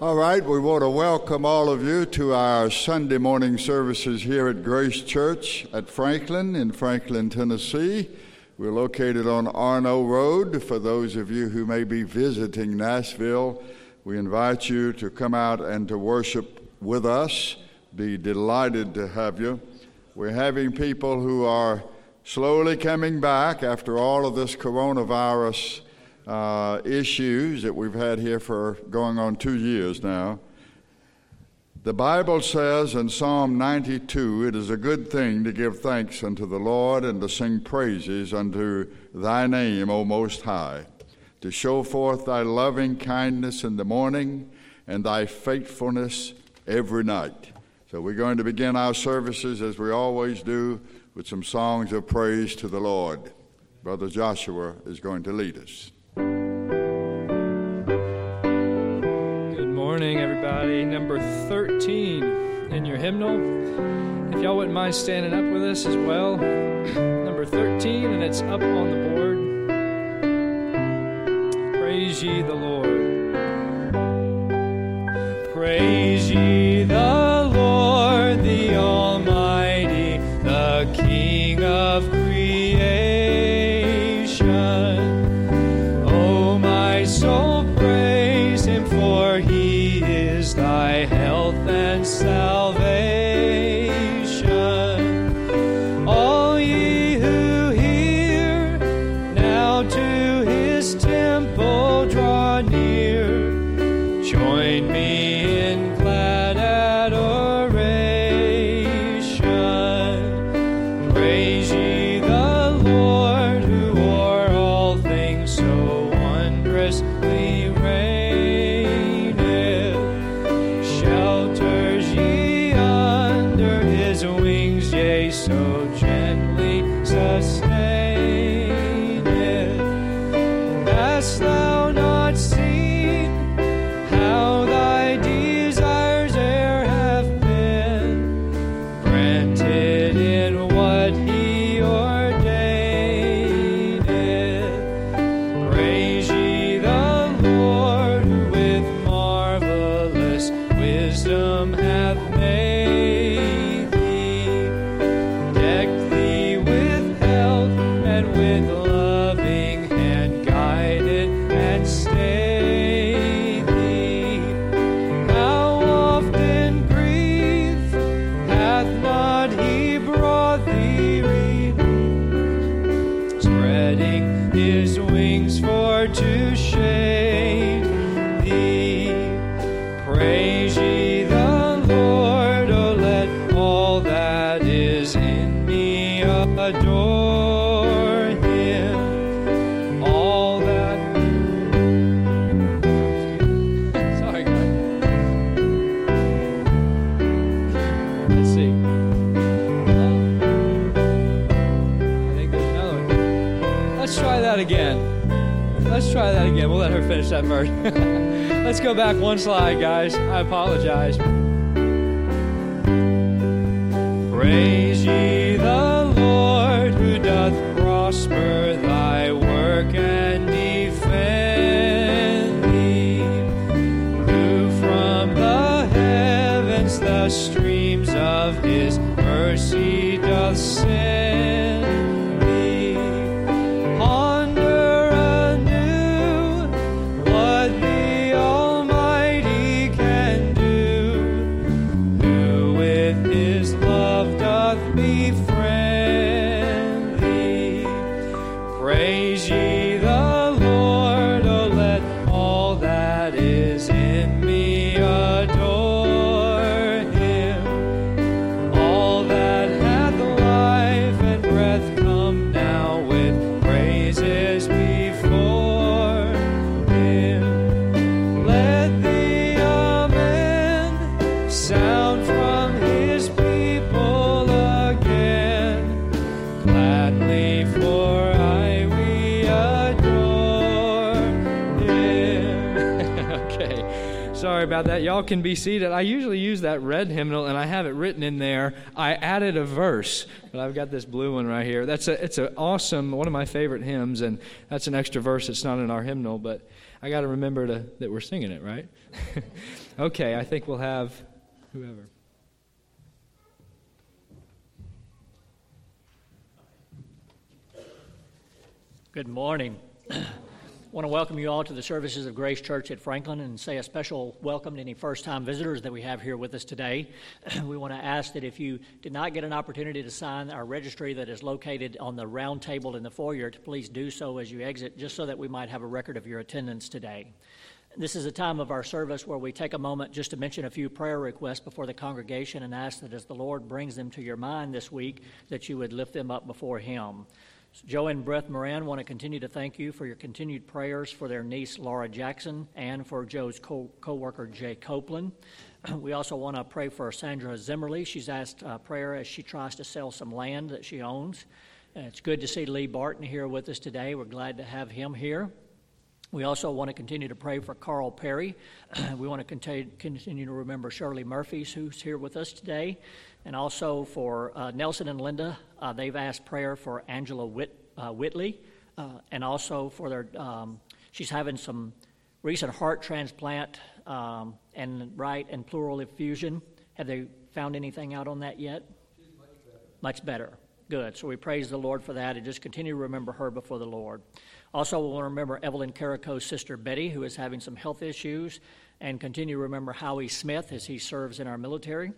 All right, we want to welcome all of you to our Sunday morning services here at Grace Church at Franklin in Franklin, Tennessee. We're located on Arno Road. For those of you who may be visiting Nashville, we invite you to come out and to worship with us. Be delighted to have you. We're having people who are slowly coming back after all of this coronavirus uh, issues that we've had here for going on two years now. The Bible says in Psalm 92 it is a good thing to give thanks unto the Lord and to sing praises unto thy name, O Most High, to show forth thy loving kindness in the morning and thy faithfulness every night. So we're going to begin our services as we always do with some songs of praise to the Lord. Brother Joshua is going to lead us. Number 13 in your hymnal. If y'all wouldn't mind standing up with us as well. Number 13, and it's up on the board. Praise ye the Lord. Praise ye the that verse. Let's go back one slide, guys. I apologize. Praise about that. Y'all can be seated. I usually use that red hymnal, and I have it written in there. I added a verse, but I've got this blue one right here. That's a, it's an awesome, one of my favorite hymns, and that's an extra verse that's not in our hymnal. But I got to remember that we're singing it, right? okay, I think we'll have whoever. Good morning. I want to welcome you all to the services of Grace Church at Franklin and say a special welcome to any first time visitors that we have here with us today. we want to ask that if you did not get an opportunity to sign our registry that is located on the round table in the foyer, to please do so as you exit, just so that we might have a record of your attendance today. This is a time of our service where we take a moment just to mention a few prayer requests before the congregation and ask that as the Lord brings them to your mind this week, that you would lift them up before Him. Joe and Brett Moran want to continue to thank you for your continued prayers for their niece Laura Jackson and for Joe's co worker Jay Copeland. We also want to pray for Sandra Zimmerly. She's asked uh, prayer as she tries to sell some land that she owns. It's good to see Lee Barton here with us today. We're glad to have him here. We also want to continue to pray for Carl Perry. we want to continue, to remember Shirley Murphys, who's here with us today and also for uh, Nelson and Linda. Uh, they've asked prayer for Angela Whit, uh, Whitley, uh, and also for their. Um, she's having some recent heart transplant um, and right and pleural effusion. Have they found anything out on that yet? Much better. much better. Good. So we praise the Lord for that and just continue to remember her before the Lord. Also, we want to remember Evelyn Carrico's sister Betty, who is having some health issues, and continue to remember Howie Smith as he serves in our military.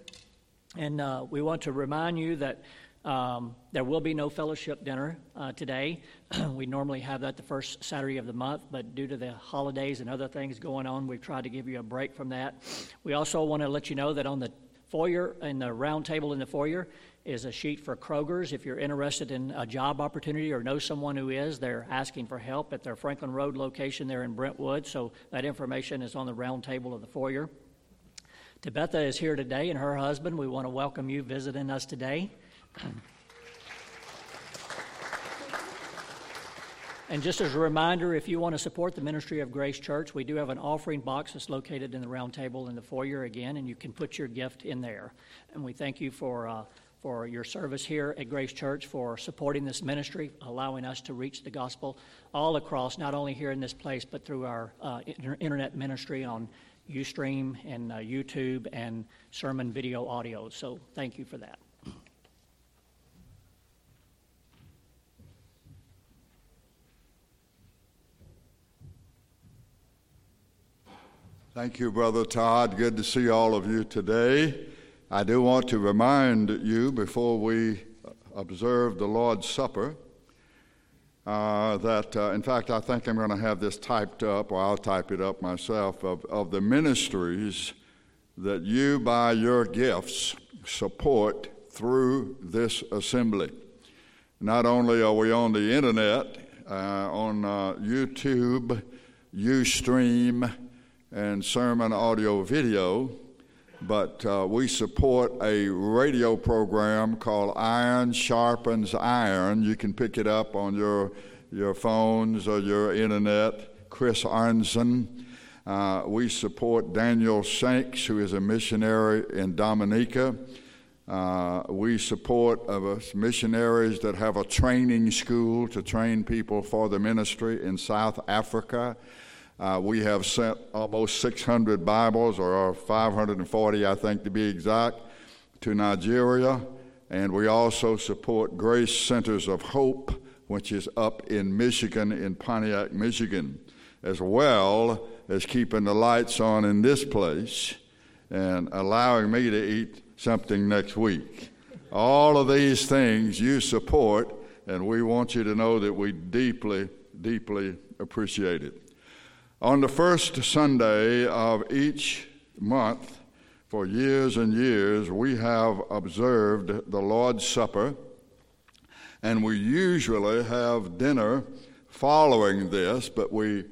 And uh, we want to remind you that um, there will be no fellowship dinner uh, today. we normally have that the first Saturday of the month, but due to the holidays and other things going on, we've tried to give you a break from that. We also want to let you know that on the foyer, and the round table in the foyer, is a sheet for Kroger's. If you're interested in a job opportunity or know someone who is, they're asking for help at their Franklin Road location there in Brentwood. So that information is on the round table of the foyer. Tabitha is here today and her husband. We want to welcome you visiting us today. And just as a reminder, if you want to support the ministry of Grace Church, we do have an offering box that's located in the round table in the foyer again, and you can put your gift in there. And we thank you for, uh, for your service here at Grace Church, for supporting this ministry, allowing us to reach the gospel all across, not only here in this place, but through our uh, internet ministry on Ustream and uh, YouTube and sermon video audio. So thank you for that. Thank you, Brother Todd. Good to see all of you today. I do want to remind you before we observe the Lord's Supper uh, that, uh, in fact, I think I'm going to have this typed up, or I'll type it up myself, of, of the ministries that you, by your gifts, support through this assembly. Not only are we on the internet, uh, on uh, YouTube, Ustream, and sermon audio video, but uh, we support a radio program called Iron Sharpens Iron. You can pick it up on your, your phones or your internet. Chris Arnzen. Uh, we support Daniel Shanks, who is a missionary in Dominica. Uh, we support uh, missionaries that have a training school to train people for the ministry in South Africa. Uh, we have sent almost 600 Bibles, or 540, I think to be exact, to Nigeria. And we also support Grace Centers of Hope, which is up in Michigan, in Pontiac, Michigan, as well as keeping the lights on in this place and allowing me to eat something next week. All of these things you support, and we want you to know that we deeply, deeply appreciate it. On the first Sunday of each month, for years and years, we have observed the Lord's Supper, and we usually have dinner following this, but we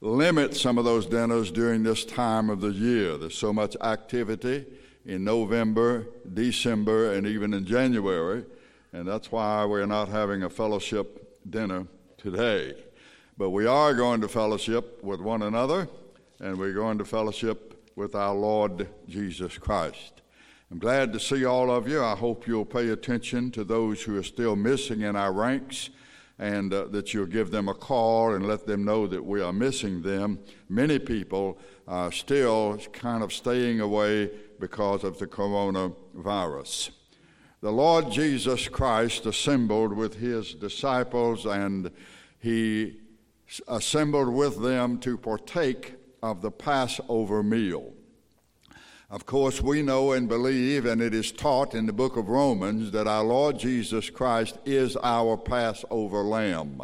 limit some of those dinners during this time of the year. There's so much activity in November, December, and even in January, and that's why we're not having a fellowship dinner today. But we are going to fellowship with one another, and we're going to fellowship with our Lord Jesus Christ. I'm glad to see all of you. I hope you'll pay attention to those who are still missing in our ranks. and uh, that you'll give them a call and let them know that we are missing them. Many people are still kind of staying away because of the coronavirus. The Lord Jesus Christ assembled with his disciples and he assembled with them to partake of the Passover meal. Of course, we know and believe, and it is taught in the book of Romans, that our Lord Jesus Christ is our Passover lamb.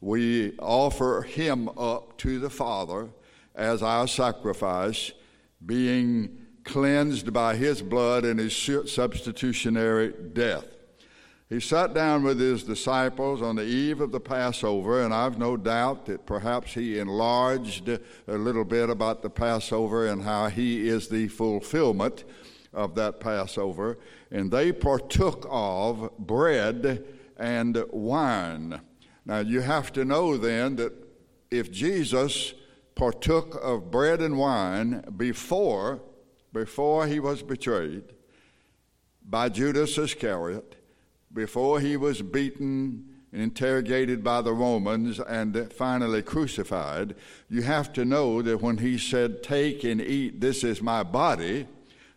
We offer him up to the Father as our sacrifice, being cleansed by his blood and his substitutionary death. He sat down with his disciples on the eve of the Passover, and I've no doubt that perhaps he enlarged a little bit about the Passover and how he is the fulfillment of that Passover. And they partook of bread and wine. Now, you have to know then that if Jesus partook of bread and wine before, before he was betrayed by Judas Iscariot, before he was beaten and interrogated by the Romans and finally crucified, you have to know that when he said, Take and eat, this is my body,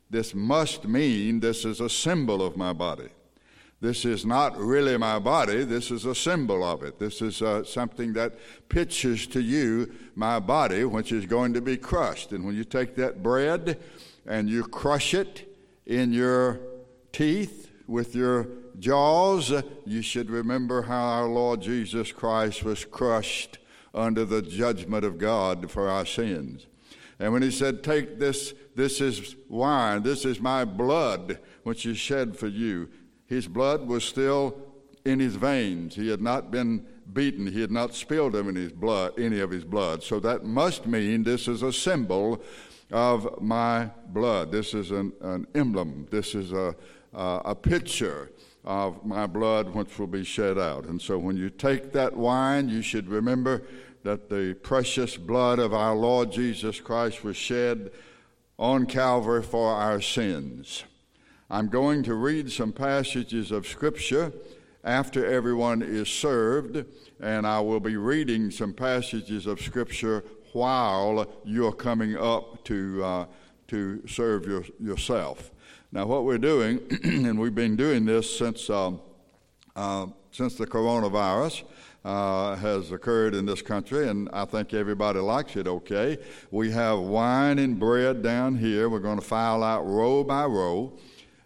this must mean this is a symbol of my body. This is not really my body, this is a symbol of it. This is uh, something that pictures to you my body, which is going to be crushed. And when you take that bread and you crush it in your teeth with your jaws, you should remember how our Lord Jesus Christ was crushed under the judgment of God for our sins. And when he said, Take this, this is wine, this is my blood, which is shed for you, his blood was still in his veins. He had not been beaten, he had not spilled of his blood, any of his blood. So that must mean this is a symbol of my blood. This is an, an emblem. This is a, uh, a picture of my blood which will be shed out. And so when you take that wine, you should remember that the precious blood of our Lord Jesus Christ was shed on Calvary for our sins. I'm going to read some passages of Scripture after everyone is served, and I will be reading some passages of Scripture while you're coming up to, uh, to serve your, yourself. Now, what we're doing, and we've been doing this since, um, uh, since the coronavirus uh, has occurred in this country, and I think everybody likes it okay. We have wine and bread down here. We're going to file out row by row.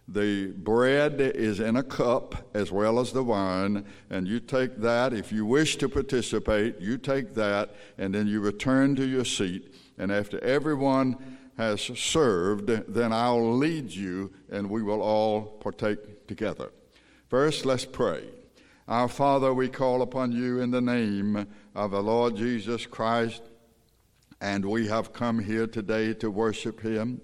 The bread is in a cup as well as the wine, and you take that. If you wish to participate, you take that, and then you return to your seat. And after everyone has served, then I'll lead you and we will all partake together. First, let's pray. Our Father, we call upon you in the name of the Lord Jesus Christ, and we have come here today to worship him.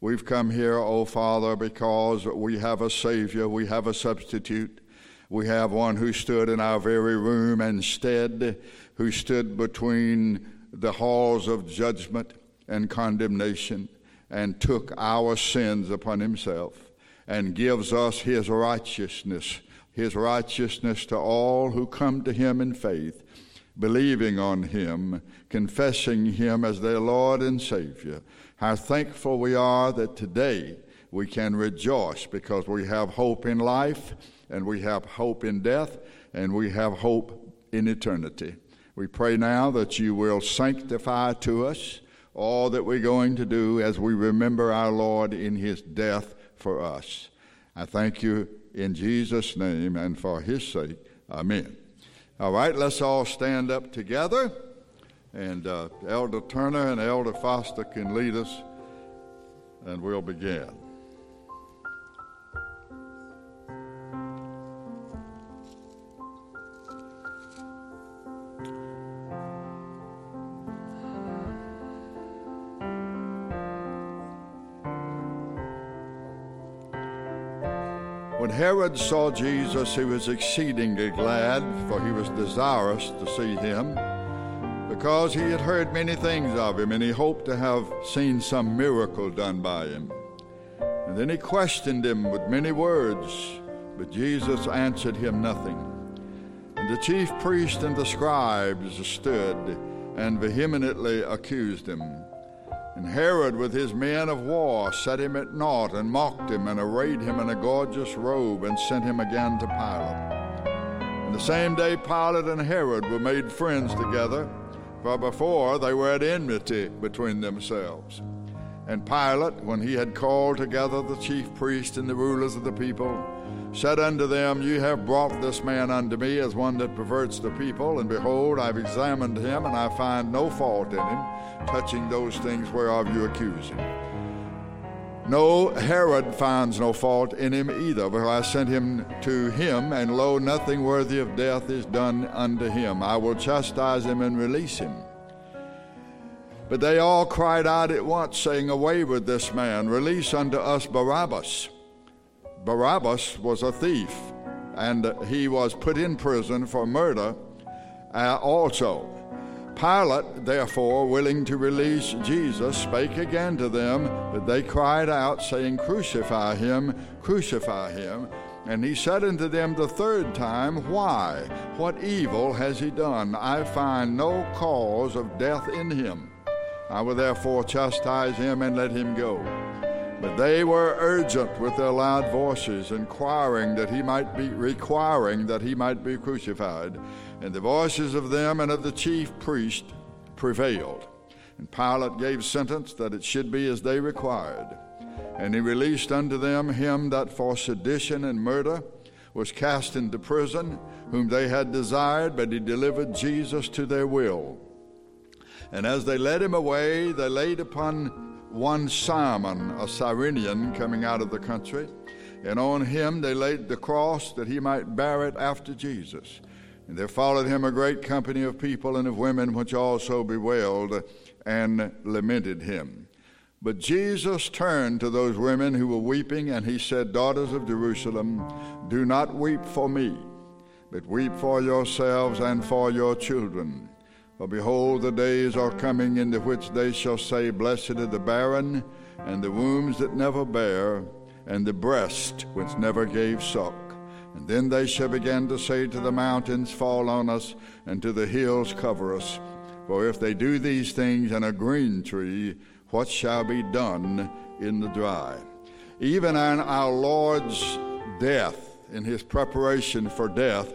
We've come here, O oh Father, because we have a Savior, we have a substitute. We have one who stood in our very room and instead, who stood between the halls of judgment and condemnation and took our sins upon himself and gives us his righteousness, his righteousness to all who come to him in faith, believing on him, confessing him as their Lord and Savior. How thankful we are that today we can rejoice because we have hope in life and we have hope in death and we have hope in eternity. We pray now that you will sanctify to us all that we're going to do as we remember our Lord in his death for us. I thank you in Jesus' name and for his sake. Amen. All right, let's all stand up together. And uh, Elder Turner and Elder Foster can lead us, and we'll begin. Herod saw Jesus, he was exceedingly glad, for he was desirous to see him, because he had heard many things of him, and he hoped to have seen some miracle done by him. And then he questioned him with many words, but Jesus answered him nothing. And the chief priests and the scribes stood and vehemently accused him. And Herod, with his men of war, set him at naught and mocked him and arrayed him in a gorgeous robe and sent him again to Pilate. And the same day, Pilate and Herod were made friends together, for before they were at enmity between themselves. And Pilate, when he had called together the chief priests and the rulers of the people, said unto them, You have brought this man unto me as one that perverts the people, and behold, I've examined him, and I find no fault in him, touching those things whereof you accuse him. No, Herod finds no fault in him either, for I sent him to him, and lo, nothing worthy of death is done unto him. I will chastise him and release him. But they all cried out at once, saying, Away with this man, release unto us Barabbas. Barabbas was a thief, and he was put in prison for murder uh, also. Pilate, therefore, willing to release Jesus, spake again to them, but they cried out, saying, Crucify him, crucify him. And he said unto them the third time, Why? What evil has he done? I find no cause of death in him. I will therefore chastise him and let him go. But they were urgent with their loud voices, inquiring that he might be requiring that he might be crucified. And the voices of them and of the chief priest prevailed. And Pilate gave sentence that it should be as they required. And he released unto them him that for sedition and murder was cast into prison, whom they had desired, but he delivered Jesus to their will. And as they led him away, they laid upon one Simon, a Cyrenian, coming out of the country, and on him they laid the cross that he might bear it after Jesus. And there followed him a great company of people and of women, which also bewailed and lamented him. But Jesus turned to those women who were weeping, and he said, Daughters of Jerusalem, do not weep for me, but weep for yourselves and for your children. For behold, the days are coming in the which they shall say, Blessed are the barren, and the wombs that never bare, and the breast which never gave suck. And then they shall begin to say to the mountains, Fall on us, and to the hills, Cover us. For if they do these things in a green tree, what shall be done in the dry? Even in our Lord's death, in his preparation for death,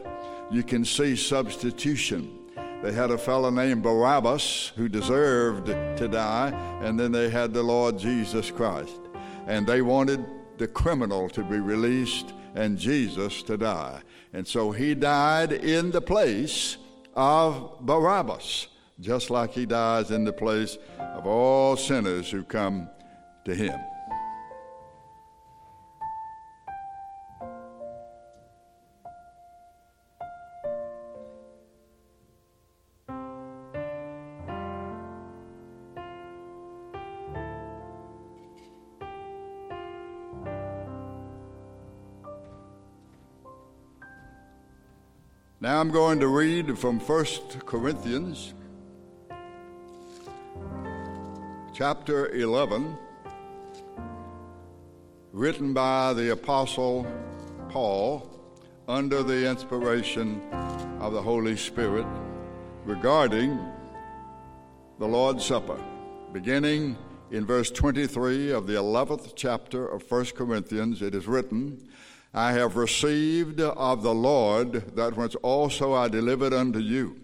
you can see substitution they had a fellow named Barabbas who deserved to die, and then they had the Lord Jesus Christ. And they wanted the criminal to be released and Jesus to die. And so he died in the place of Barabbas, just like he dies in the place of all sinners who come to him. I'm going to read from 1 Corinthians chapter 11, written by the Apostle Paul under the inspiration of the Holy Spirit regarding the Lord's Supper, beginning in verse 23 of the 11th chapter of 1 Corinthians. It is written, I have received of the Lord that which also I delivered unto you.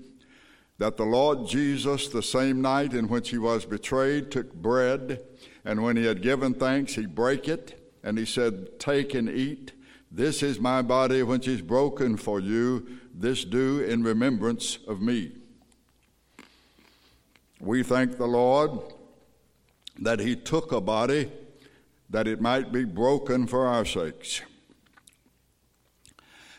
That the Lord Jesus, the same night in which he was betrayed, took bread, and when he had given thanks, he brake it, and he said, Take and eat. This is my body which is broken for you. This do in remembrance of me. We thank the Lord that he took a body that it might be broken for our sakes.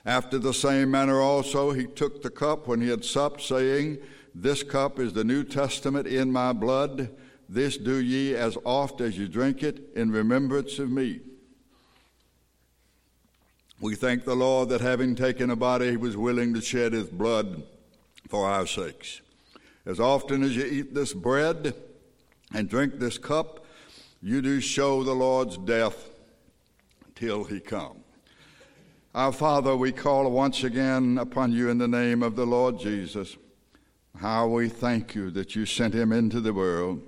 After the same manner also he took the cup when he had supped, saying, This cup is the New Testament in my blood. This do ye as oft as you drink it in remembrance of me. We thank the Lord that having taken a body, he was willing to shed his blood for our sakes. As often as you eat this bread and drink this cup, you do show the Lord's death till he come. Our Father, we call once again upon you in the name of the Lord Jesus. How we thank you that you sent him into the world,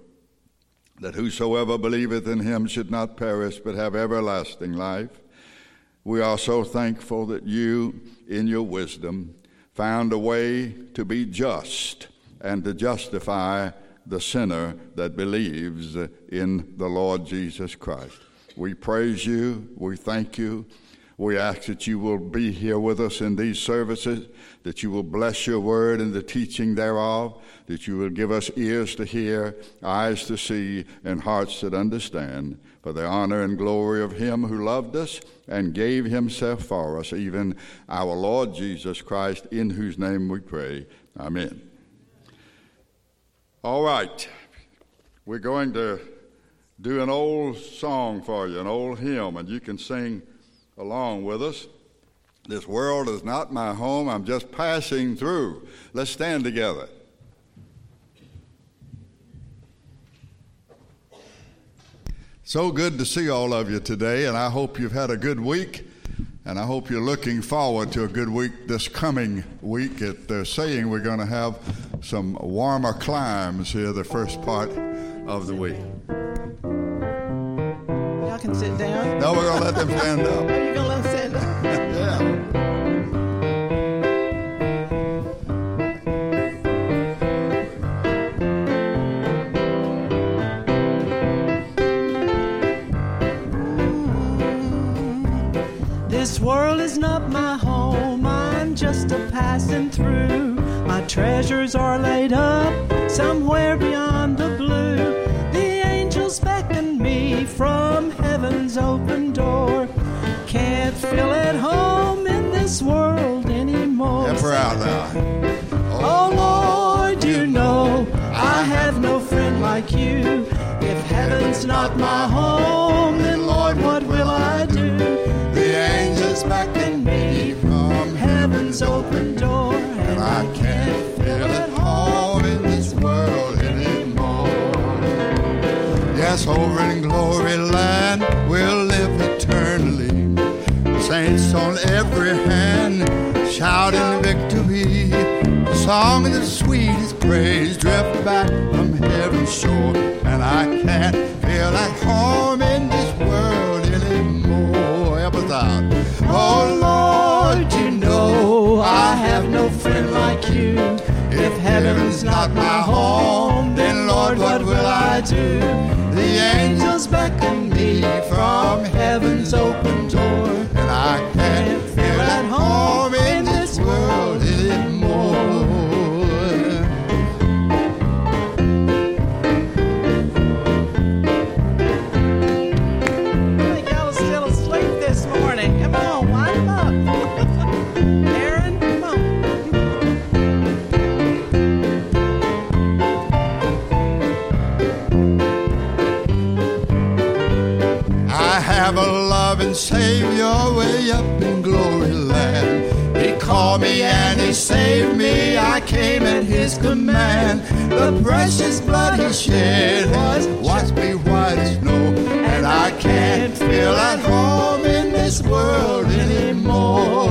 that whosoever believeth in him should not perish but have everlasting life. We are so thankful that you, in your wisdom, found a way to be just and to justify the sinner that believes in the Lord Jesus Christ. We praise you. We thank you. We ask that you will be here with us in these services, that you will bless your word and the teaching thereof, that you will give us ears to hear, eyes to see, and hearts that understand, for the honor and glory of him who loved us and gave himself for us, even our Lord Jesus Christ, in whose name we pray. Amen. All right. We're going to do an old song for you, an old hymn, and you can sing along with us. This world is not my home, I'm just passing through. Let's stand together. So good to see all of you today, and I hope you've had a good week. And I hope you're looking forward to a good week this coming week. It, they're saying we're going to have some warmer climes here the first part of the week can sit mm. down. No, we're going to let them stand up. Are you going to let them stand up? yeah. Mm. This world is not my home, I'm just a passing through. My treasures are laid up somewhere beyond the blue. The angels beckon me from heaven's open door. Can't feel at home in this world anymore. Step out now. Oh Lord, you know I have no friend like you. If heaven's not my home, then Lord, what will I do? The angels beckon me from heaven's open door, and I can't feel at home in this world anymore. Yes, over in glory land we'll live eternally. Saints on every hand shouting victory. The song of the sweetest praise drift back from heaven's shore, and I can't feel at home in this world anymore. Help us out. Oh Lord, you know I have no friend like you. If heaven's not my home, then Lord, what will I do? The angels beckon me from heaven's open door, His command. The precious blood He shed has washed me white as snow. And I can't feel at home in this world anymore.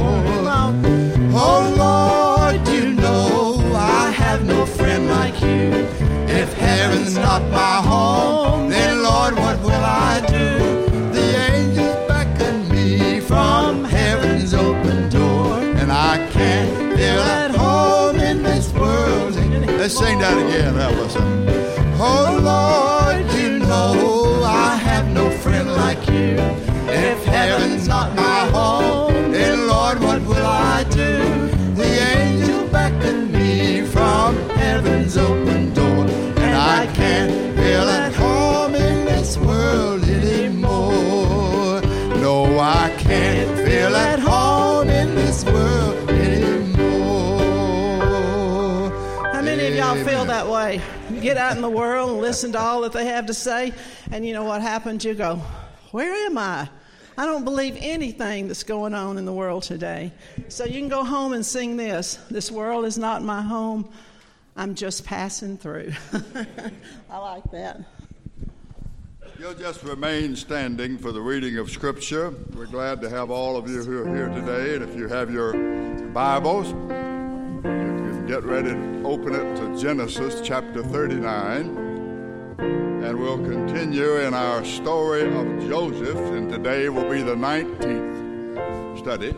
Oh Lord, you know I have no friend like you. If heaven's not my home, Let's sing that again, help us. Oh get out in the world and listen to all that they have to say, and you know what happens? You go, Where am I? I don't believe anything that's going on in the world today. So you can go home and sing this This world is not my home. I'm just passing through. I like that. You'll just remain standing for the reading of Scripture. We're glad to have all of you who are here today. And if you have your Bibles, get ready to open it to Genesis chapter 39. And we'll continue in our story of Joseph. And today will be the 19th study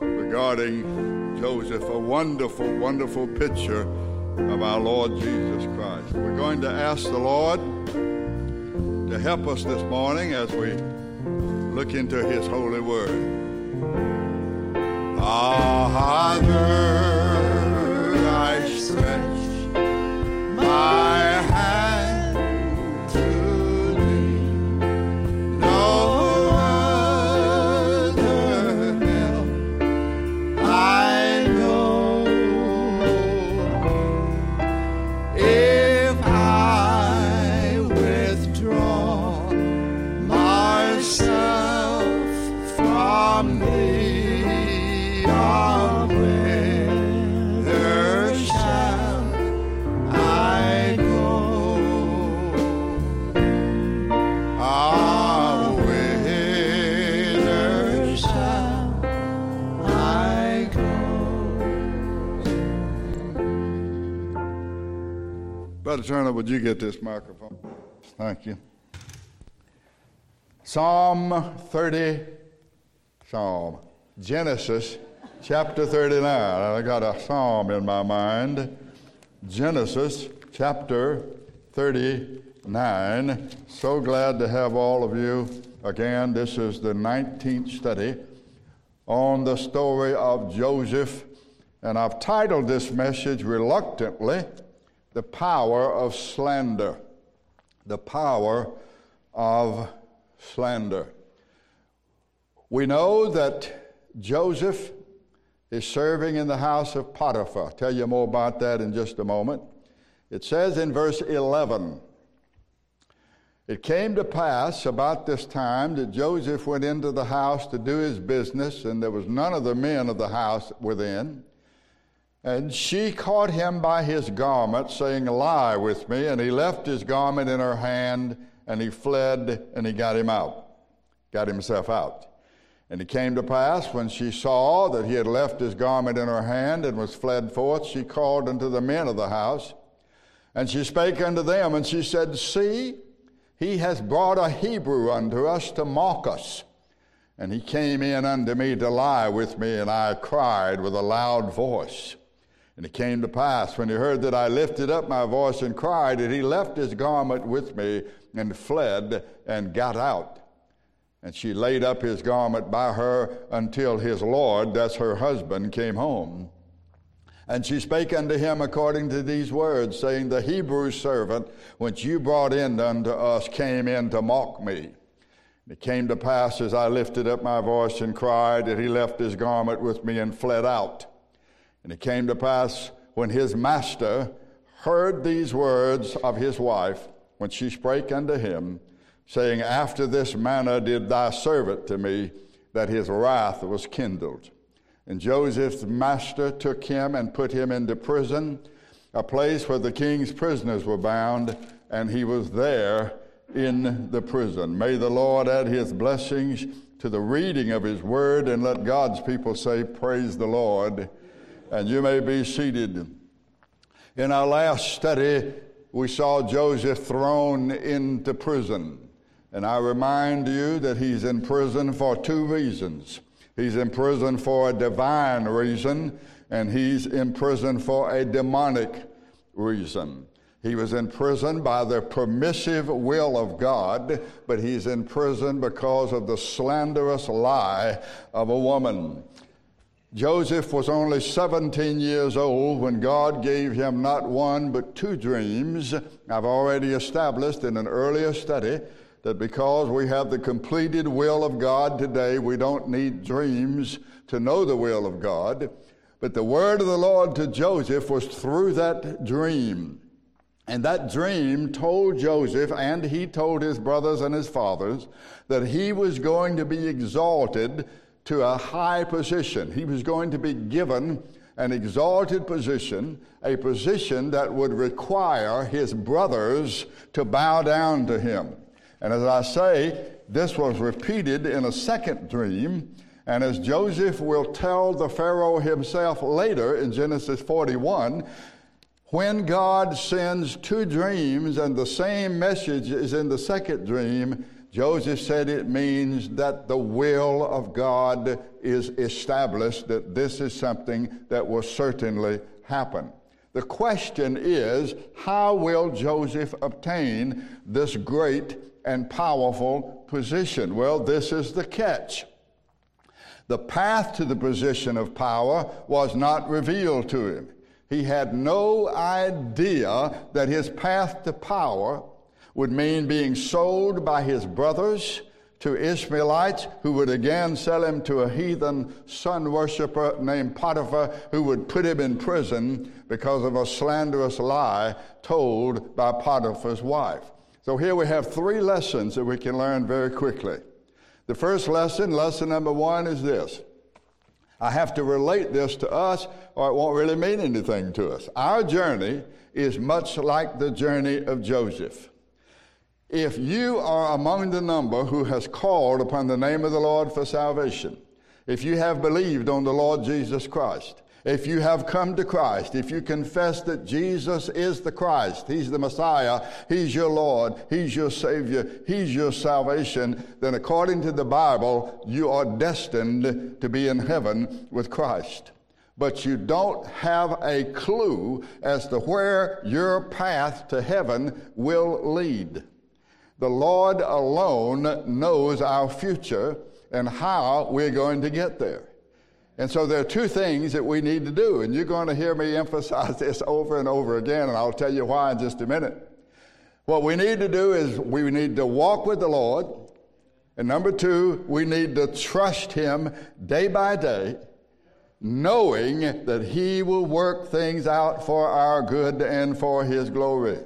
regarding Joseph, a wonderful, wonderful picture of our Lord Jesus Christ. We're going to ask the Lord to help us this morning as we look into His holy word. Ah, Father, my would you get this microphone? Thank you. Psalm 30, Psalm, Genesis chapter 39. I got a psalm in my mind. Genesis chapter 39. So glad to have all of you again. This is the 19th study on the story of Joseph, and I've titled this message reluctantly The Power of Slander. The Power of Slander. We know that Joseph is serving in the house of Potiphar. I'll tell you more about that in just a moment. It says in verse 11 It came to pass about this time that Joseph went into the house to do his business, and there was none of the men of the house within. And she caught him by his garment, saying, Lie with me. And he left his garment in her hand, and he fled, and he got him out, got himself out. And it came to pass when she saw that he had left his garment in her hand and was fled forth, she called unto the men of the house. And she spake unto them, and she said, See, he has brought a Hebrew unto us to mock us. And he came in unto me to lie with me, and I cried with a loud voice. And it came to pass, when he heard that I lifted up my voice and cried, that he left his garment with me and fled and got out. And she laid up his garment by her until his Lord, that's her husband, came home. And she spake unto him according to these words, saying, The Hebrew servant which you brought in unto us came in to mock me. And it came to pass as I lifted up my voice and cried that he left his garment with me and fled out. And it came to pass when his master heard these words of his wife, when she spake unto him, saying, After this manner did thy servant to me, that his wrath was kindled. And Joseph's master took him and put him into prison, a place where the king's prisoners were bound, and he was there in the prison. May the Lord add his blessings to the reading of his word, and let God's people say, Praise the Lord. And you may be seated. In our last study, we saw Joseph thrown into prison. And I remind you that he's in prison for two reasons. He's in prison for a divine reason, and he's in prison for a demonic reason. He was in prison by the permissive will of God, but he's in prison because of the slanderous lie of a woman. Joseph was only 17 years old when God gave him not one but two dreams. I've already established in an earlier study that because we have the completed will of God today, we don't need dreams to know the will of God. But the word of the Lord to Joseph was through that dream. And that dream told Joseph, and he told his brothers and his fathers, that he was going to be exalted to a high position. He was going to be given an exalted position, a position that would require his brothers to bow down to him. And as I say, this was repeated in a second dream. And as Joseph will tell the Pharaoh himself later in Genesis 41, when God sends two dreams and the same message is in the second dream, Joseph said it means that the will of God is established, that this is something that will certainly happen. The question is how will Joseph obtain this great and powerful position? Well, this is the catch. The path to the position of power was not revealed to him. He had no idea that his path to power would mean being sold by his brothers to Ishmaelites who would again sell him to a heathen sun worshiper named Potiphar who would put him in prison because of a slanderous lie told by Potiphar's wife. So here we have three lessons that we can learn very quickly. The first lesson, lesson number one, is this. I have to relate this to us, or it won't really mean anything to us. Our journey is much like the journey of Joseph. If you are among the number who has called upon the name of the Lord for salvation, if you have believed on the Lord Jesus Christ, if you have come to Christ, if you confess that Jesus is the Christ, He's the Messiah, He's your Lord, He's your Savior, He's your salvation, then according to the Bible, you are destined to be in heaven with Christ. But you don't have a clue as to where your path to heaven will lead. The Lord alone knows our future and how we're going to get there. And so there are two things that we need to do, and you're going to hear me emphasize this over and over again, and I'll tell you why in just a minute. What we need to do is we need to walk with the Lord, and number two, we need to trust Him day by day, knowing that He will work things out for our good and for His glory.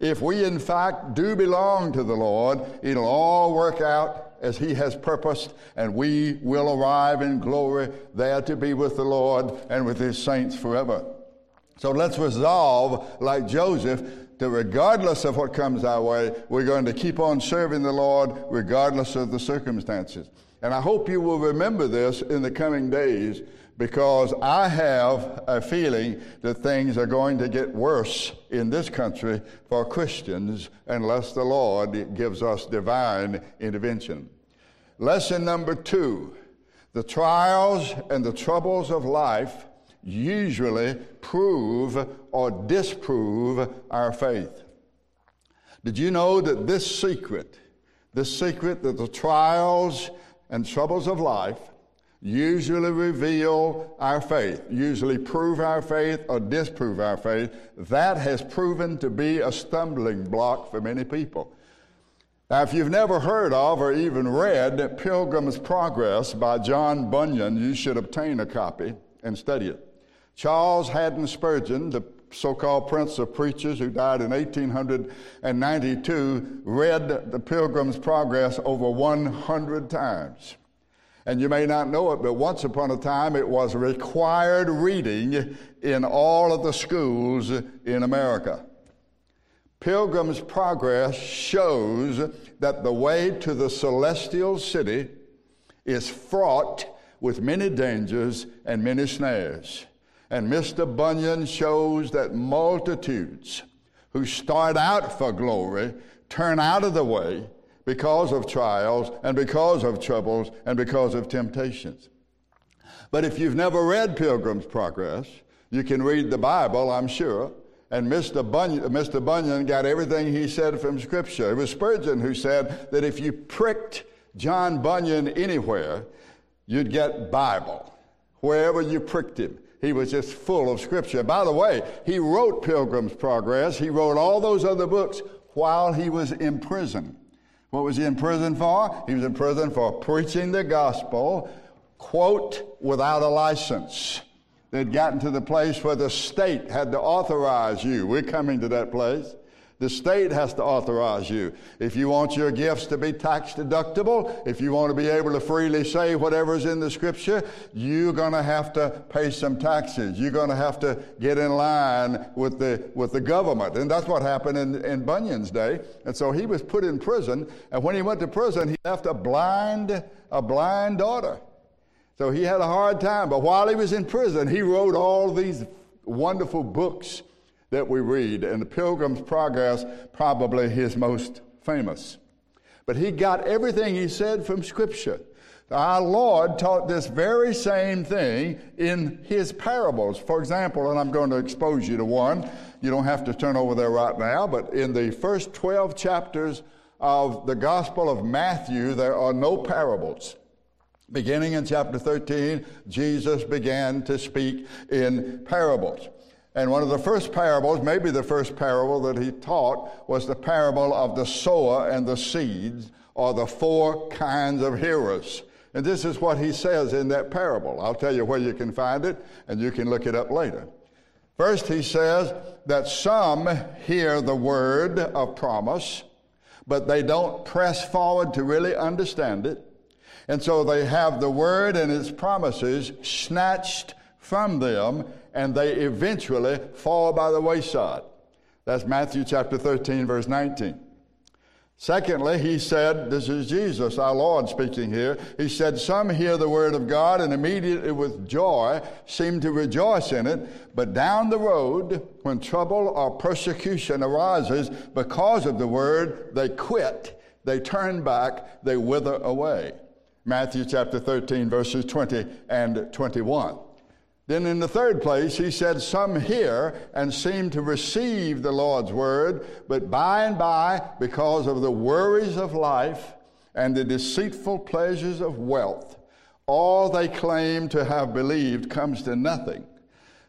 If we, in fact, do belong to the Lord, it'll all work out as He has purposed, and we will arrive in glory there to be with the Lord and with His saints forever. So let's resolve, like Joseph, that regardless of what comes our way, we're going to keep on serving the Lord regardless of the circumstances. And I hope you will remember this in the coming days because I have a feeling that things are going to get worse in this country for Christians unless the Lord gives us divine intervention. Lesson number two the trials and the troubles of life usually prove or disprove our faith. Did you know that this secret, this secret that the trials and troubles of life usually reveal our faith, usually prove our faith or disprove our faith, that has proven to be a stumbling block for many people. Now, if you've never heard of or even read Pilgrim's Progress by John Bunyan, you should obtain a copy and study it. Charles Haddon Spurgeon, the so called Prince of Preachers who died in 1892, read the Pilgrim's Progress over 100 times. And you may not know it, but once upon a time it was required reading in all of the schools in America. Pilgrim's Progress shows that the way to the celestial city is fraught with many dangers and many snares. And Mr. Bunyan shows that multitudes who start out for glory turn out of the way because of trials and because of troubles and because of temptations. But if you've never read Pilgrim's Progress, you can read the Bible, I'm sure. And Mr. Bunyan, Mr. Bunyan got everything he said from Scripture. It was Spurgeon who said that if you pricked John Bunyan anywhere, you'd get Bible. Wherever you pricked him, he was just full of Scripture. By the way, he wrote Pilgrim's Progress. He wrote all those other books while he was in prison. What was he in prison for? He was in prison for preaching the gospel, quote, without a license. They'd gotten to the place where the state had to authorize you. We're coming to that place. The state has to authorize you. If you want your gifts to be tax deductible, if you want to be able to freely say whatever's in the scripture, you're going to have to pay some taxes. You're going to have to get in line with the, with the government. And that's what happened in, in Bunyan's day. And so he was put in prison. And when he went to prison, he left a blind, a blind daughter. So he had a hard time. But while he was in prison, he wrote all these wonderful books that we read, and the Pilgrim's Progress, probably his most famous. But he got everything he said from Scripture. Our Lord taught this very same thing in his parables. For example, and I'm going to expose you to one. You don't have to turn over there right now, but in the first 12 chapters of the Gospel of Matthew, there are no parables. Beginning in chapter 13, Jesus began to speak in parables. And one of the first parables, maybe the first parable that he taught, was the parable of the sower and the seeds, or the four kinds of hearers. And this is what he says in that parable. I'll tell you where you can find it, and you can look it up later. First, he says that some hear the word of promise, but they don't press forward to really understand it. And so they have the word and its promises snatched from them and they eventually fall by the wayside. That's Matthew chapter 13, verse 19. Secondly, he said, This is Jesus, our Lord, speaking here. He said, Some hear the word of God and immediately with joy seem to rejoice in it, but down the road, when trouble or persecution arises because of the word, they quit, they turn back, they wither away. Matthew chapter 13, verses 20 and 21. Then in the third place, he said, Some hear and seem to receive the Lord's word, but by and by, because of the worries of life and the deceitful pleasures of wealth, all they claim to have believed comes to nothing.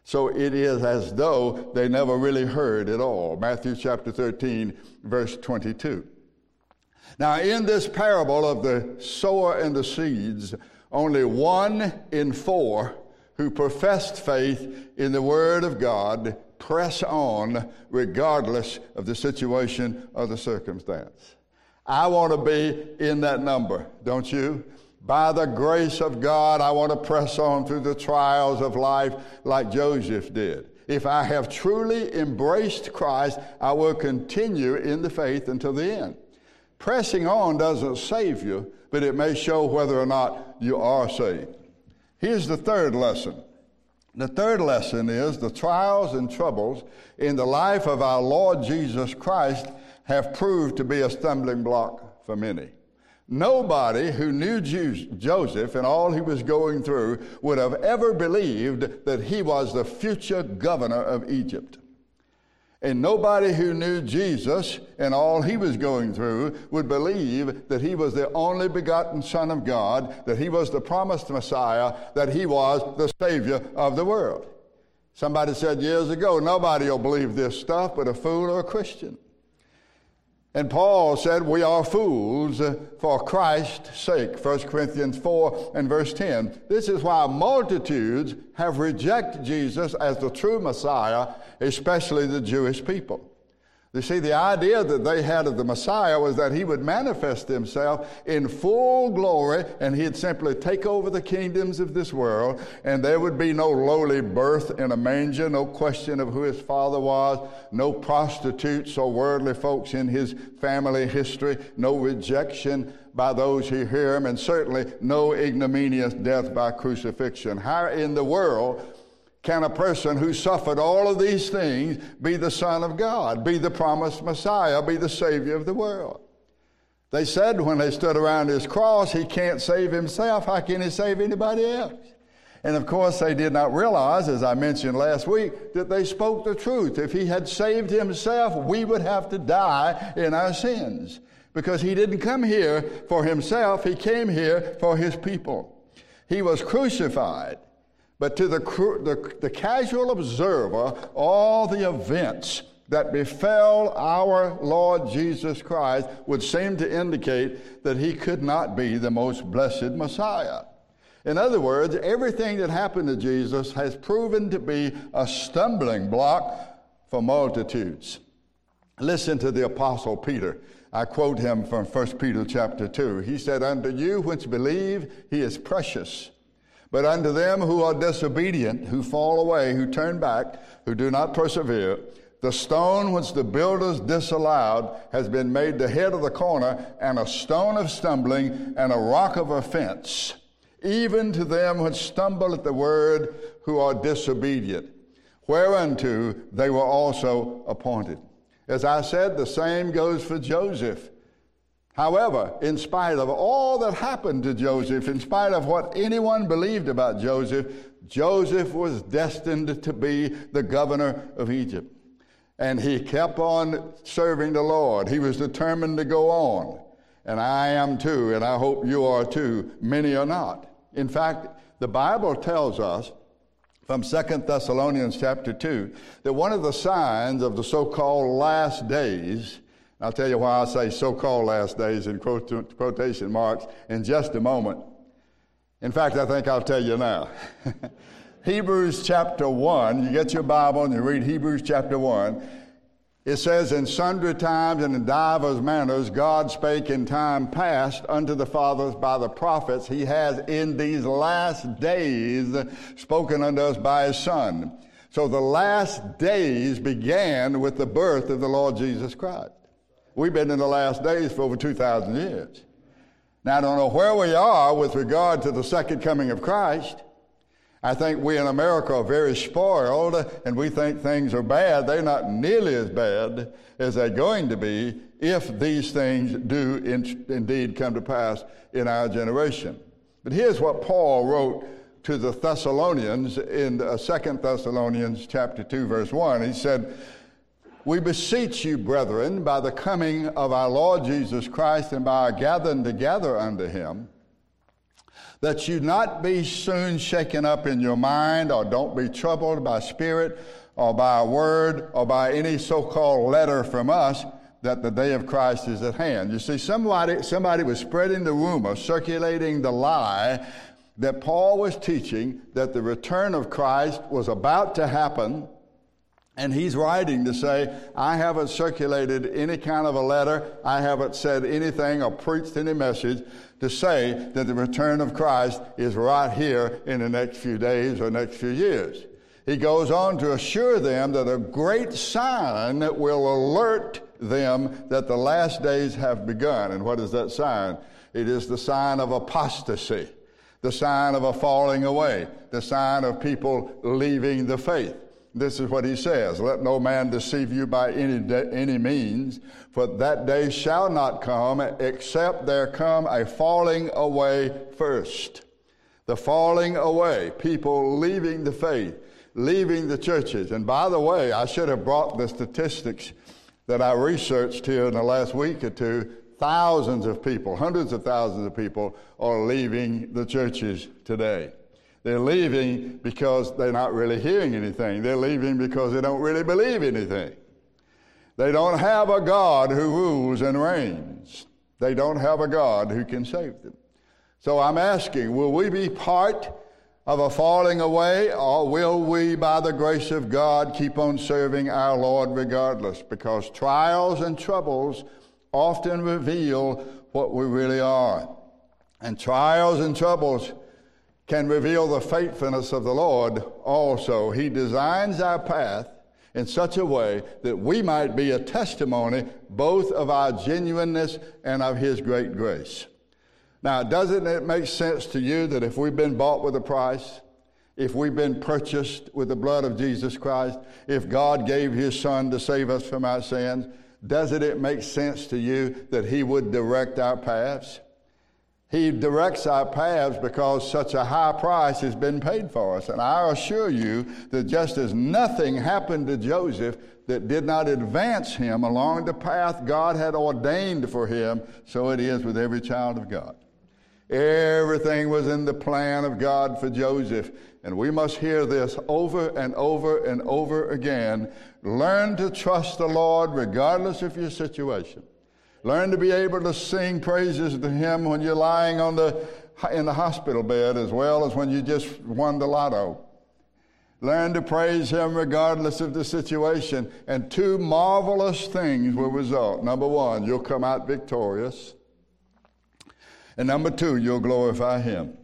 So it is as though they never really heard at all. Matthew chapter 13, verse 22. Now, in this parable of the sower and the seeds, only one in four who professed faith in the Word of God press on regardless of the situation or the circumstance. I want to be in that number, don't you? By the grace of God, I want to press on through the trials of life like Joseph did. If I have truly embraced Christ, I will continue in the faith until the end. Pressing on doesn't save you, but it may show whether or not you are saved. Here's the third lesson. The third lesson is the trials and troubles in the life of our Lord Jesus Christ have proved to be a stumbling block for many. Nobody who knew Joseph and all he was going through would have ever believed that he was the future governor of Egypt. And nobody who knew Jesus and all he was going through would believe that he was the only begotten Son of God, that he was the promised Messiah, that he was the Savior of the world. Somebody said years ago, nobody will believe this stuff but a fool or a Christian. And Paul said, We are fools for Christ's sake. 1 Corinthians 4 and verse 10. This is why multitudes have rejected Jesus as the true Messiah, especially the Jewish people. You see, the idea that they had of the Messiah was that he would manifest himself in full glory and he'd simply take over the kingdoms of this world and there would be no lowly birth in a manger, no question of who his father was, no prostitutes or worldly folks in his family history, no rejection by those who hear him, and certainly no ignominious death by crucifixion. How in the world can a person who suffered all of these things be the Son of God, be the promised Messiah, be the Savior of the world? They said when they stood around his cross, he can't save himself. How can he save anybody else? And of course, they did not realize, as I mentioned last week, that they spoke the truth. If he had saved himself, we would have to die in our sins. Because he didn't come here for himself, he came here for his people. He was crucified. But to the, the, the casual observer, all the events that befell our Lord Jesus Christ would seem to indicate that he could not be the most blessed Messiah. In other words, everything that happened to Jesus has proven to be a stumbling block for multitudes. Listen to the Apostle Peter. I quote him from 1 Peter chapter 2. He said, Unto you which believe, he is precious. But unto them who are disobedient, who fall away, who turn back, who do not persevere, the stone which the builders disallowed has been made the head of the corner, and a stone of stumbling, and a rock of offense, even to them which stumble at the word, who are disobedient, whereunto they were also appointed. As I said, the same goes for Joseph. However, in spite of all that happened to Joseph, in spite of what anyone believed about Joseph, Joseph was destined to be the governor of Egypt. And he kept on serving the Lord. He was determined to go on. And I am too, and I hope you are too. Many are not. In fact, the Bible tells us from Second Thessalonians chapter 2 that one of the signs of the so called last days, I'll tell you why I say so called last days in quotation marks in just a moment. In fact, I think I'll tell you now. Hebrews chapter 1, you get your Bible and you read Hebrews chapter 1. It says, In sundry times and in divers manners, God spake in time past unto the fathers by the prophets. He has in these last days spoken unto us by his Son. So the last days began with the birth of the Lord Jesus Christ. We've been in the last days for over 2,000 years. Now, I don't know where we are with regard to the second coming of Christ. I think we in America are very spoiled and we think things are bad. They're not nearly as bad as they're going to be if these things do in, indeed come to pass in our generation. But here's what Paul wrote to the Thessalonians in uh, 2 Thessalonians chapter 2 verse 1. He said, "We beseech you, brethren, by the coming of our Lord Jesus Christ and by our gathering together unto him, that you not be soon shaken up in your mind, or don't be troubled by spirit, or by a word, or by any so called letter from us, that the day of Christ is at hand. You see, somebody, somebody was spreading the rumor, circulating the lie that Paul was teaching that the return of Christ was about to happen. And he's writing to say, I haven't circulated any kind of a letter. I haven't said anything or preached any message to say that the return of Christ is right here in the next few days or next few years. He goes on to assure them that a great sign will alert them that the last days have begun. And what is that sign? It is the sign of apostasy, the sign of a falling away, the sign of people leaving the faith. This is what he says Let no man deceive you by any, de- any means, for that day shall not come except there come a falling away first. The falling away, people leaving the faith, leaving the churches. And by the way, I should have brought the statistics that I researched here in the last week or two. Thousands of people, hundreds of thousands of people are leaving the churches today. They're leaving because they're not really hearing anything. They're leaving because they don't really believe anything. They don't have a God who rules and reigns. They don't have a God who can save them. So I'm asking, will we be part of a falling away, or will we, by the grace of God, keep on serving our Lord regardless? Because trials and troubles often reveal what we really are. And trials and troubles can reveal the faithfulness of the Lord also. He designs our path in such a way that we might be a testimony both of our genuineness and of His great grace. Now, doesn't it make sense to you that if we've been bought with a price, if we've been purchased with the blood of Jesus Christ, if God gave His Son to save us from our sins, doesn't it make sense to you that He would direct our paths? He directs our paths because such a high price has been paid for us. And I assure you that just as nothing happened to Joseph that did not advance him along the path God had ordained for him, so it is with every child of God. Everything was in the plan of God for Joseph. And we must hear this over and over and over again. Learn to trust the Lord regardless of your situation. Learn to be able to sing praises to Him when you're lying on the, in the hospital bed as well as when you just won the lotto. Learn to praise Him regardless of the situation. And two marvelous things will result. Number one, you'll come out victorious. And number two, you'll glorify Him.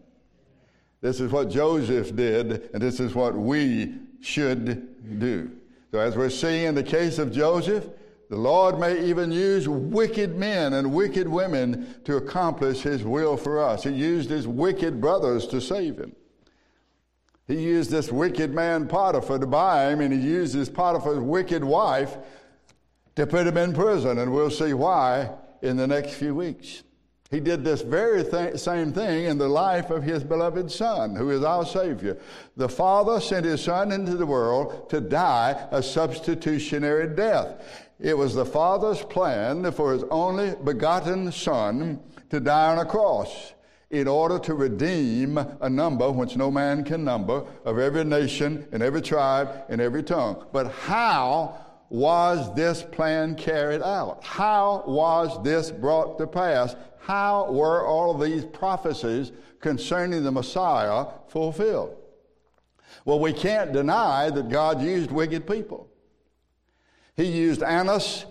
This is what Joseph did, and this is what we should do. So, as we're seeing in the case of Joseph, the Lord may even use wicked men and wicked women to accomplish His will for us. He used His wicked brothers to save Him. He used this wicked man Potiphar to buy him, and he used his Potiphar's wicked wife to put him in prison, and we'll see why in the next few weeks. He did this very th- same thing in the life of his beloved Son, who is our Savior. The Father sent his Son into the world to die a substitutionary death. It was the Father's plan for his only begotten Son to die on a cross in order to redeem a number which no man can number of every nation and every tribe and every tongue. But how was this plan carried out? How was this brought to pass? How were all of these prophecies concerning the Messiah fulfilled? Well, we can't deny that God used wicked people. He used Annas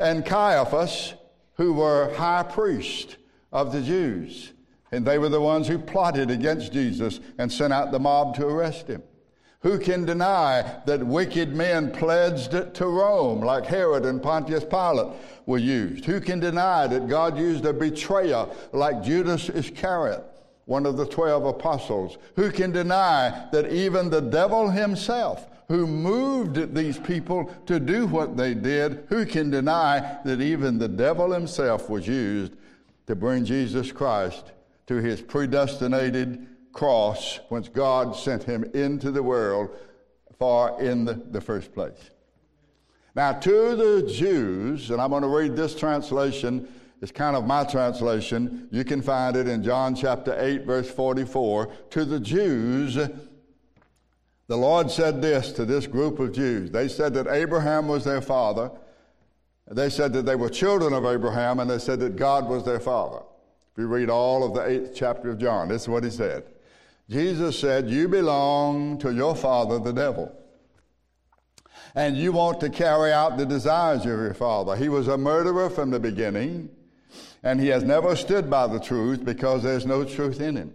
and Caiaphas, who were high priests of the Jews. And they were the ones who plotted against Jesus and sent out the mob to arrest him. Who can deny that wicked men pledged to Rome, like Herod and Pontius Pilate were used? Who can deny that God used a betrayer like Judas Iscariot, one of the twelve apostles? Who can deny that even the devil himself, who moved these people to do what they did, who can deny that even the devil himself was used to bring Jesus Christ to his predestinated cross once God sent him into the world for in the, the first place. Now, to the Jews, and I'm going to read this translation, it's kind of my translation. You can find it in John chapter 8, verse 44. To the Jews, the Lord said this to this group of Jews. They said that Abraham was their father. They said that they were children of Abraham, and they said that God was their father. If you read all of the eighth chapter of John, this is what he said. Jesus said, You belong to your father, the devil. And you want to carry out the desires of your father. He was a murderer from the beginning, and he has never stood by the truth because there's no truth in him.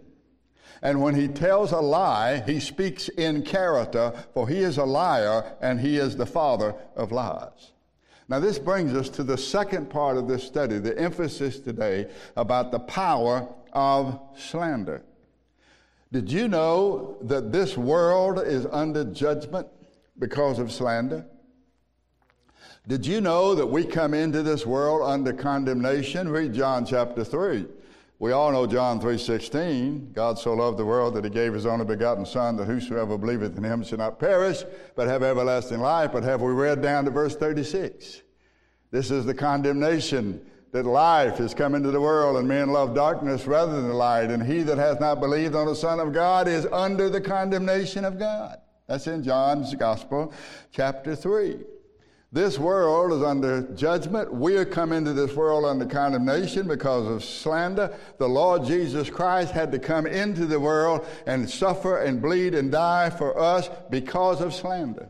And when he tells a lie, he speaks in character, for he is a liar and he is the father of lies. Now, this brings us to the second part of this study, the emphasis today about the power of slander. Did you know that this world is under judgment because of slander? Did you know that we come into this world under condemnation? Read John chapter 3. We all know John 3:16. God so loved the world that he gave his only begotten son that whosoever believeth in him shall not perish but have everlasting life. But have we read down to verse 36? This is the condemnation that life has come into the world and men love darkness rather than the light and he that hath not believed on the son of God is under the condemnation of God. That's in John's gospel chapter 3. This world is under judgment. We are come into this world under condemnation because of slander. The Lord Jesus Christ had to come into the world and suffer and bleed and die for us because of slander.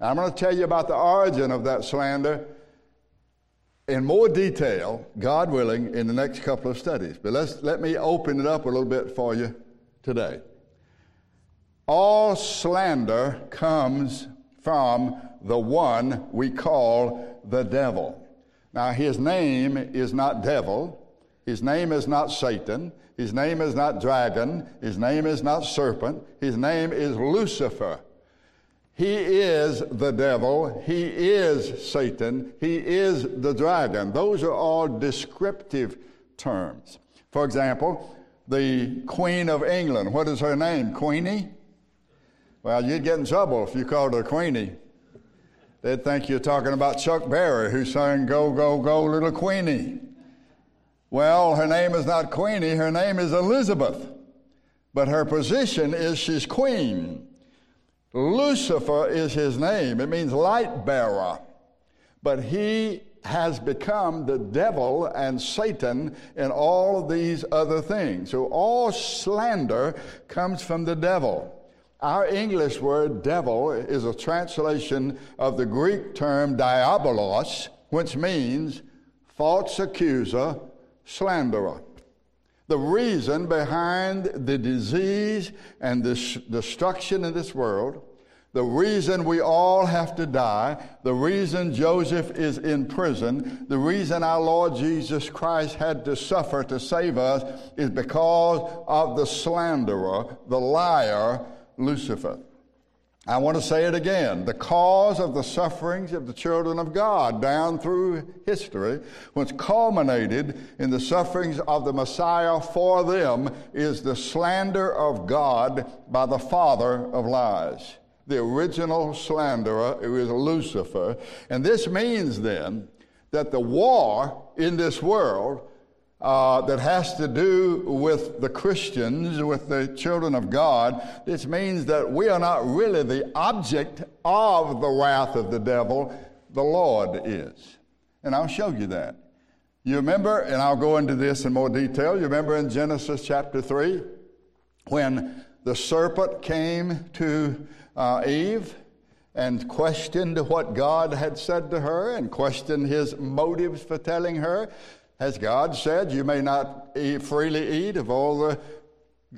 I'm going to tell you about the origin of that slander in more detail, God willing, in the next couple of studies. But let's, let me open it up a little bit for you today. All slander comes from the one we call the devil. Now, his name is not devil. His name is not Satan. His name is not dragon. His name is not serpent. His name is Lucifer. He is the devil. He is Satan. He is the dragon. Those are all descriptive terms. For example, the Queen of England, what is her name? Queenie? Well, you'd get in trouble if you called her Queenie. They'd think you're talking about Chuck Berry, who sang Go, Go, Go, Little Queenie. Well, her name is not Queenie, her name is Elizabeth. But her position is she's queen. Lucifer is his name, it means light bearer. But he has become the devil and Satan and all of these other things. So all slander comes from the devil. Our English word devil is a translation of the Greek term diabolos, which means false accuser, slanderer. The reason behind the disease and the destruction in this world, the reason we all have to die, the reason Joseph is in prison, the reason our Lord Jesus Christ had to suffer to save us is because of the slanderer, the liar, Lucifer. I want to say it again. The cause of the sufferings of the children of God down through history, which culminated in the sufferings of the Messiah for them, is the slander of God by the father of lies. The original slanderer is Lucifer. And this means then that the war in this world uh, that has to do with the Christians, with the children of God. This means that we are not really the object of the wrath of the devil, the Lord is. And I'll show you that. You remember, and I'll go into this in more detail, you remember in Genesis chapter 3 when the serpent came to uh, Eve and questioned what God had said to her and questioned his motives for telling her. Has God said you may not eat, freely eat of all the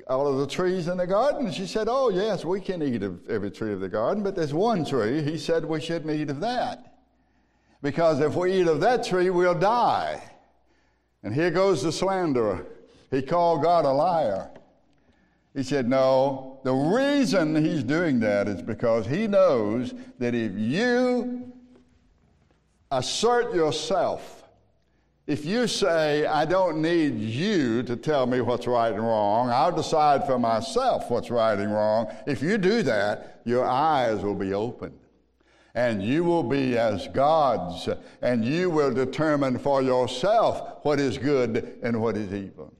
all of the trees in the garden? She said, Oh, yes, we can eat of every tree of the garden, but there's one tree. He said we shouldn't eat of that. Because if we eat of that tree, we'll die. And here goes the slanderer. He called God a liar. He said, No, the reason he's doing that is because he knows that if you assert yourself if you say, I don't need you to tell me what's right and wrong, I'll decide for myself what's right and wrong. If you do that, your eyes will be opened. And you will be as gods, and you will determine for yourself what is good and what is evil.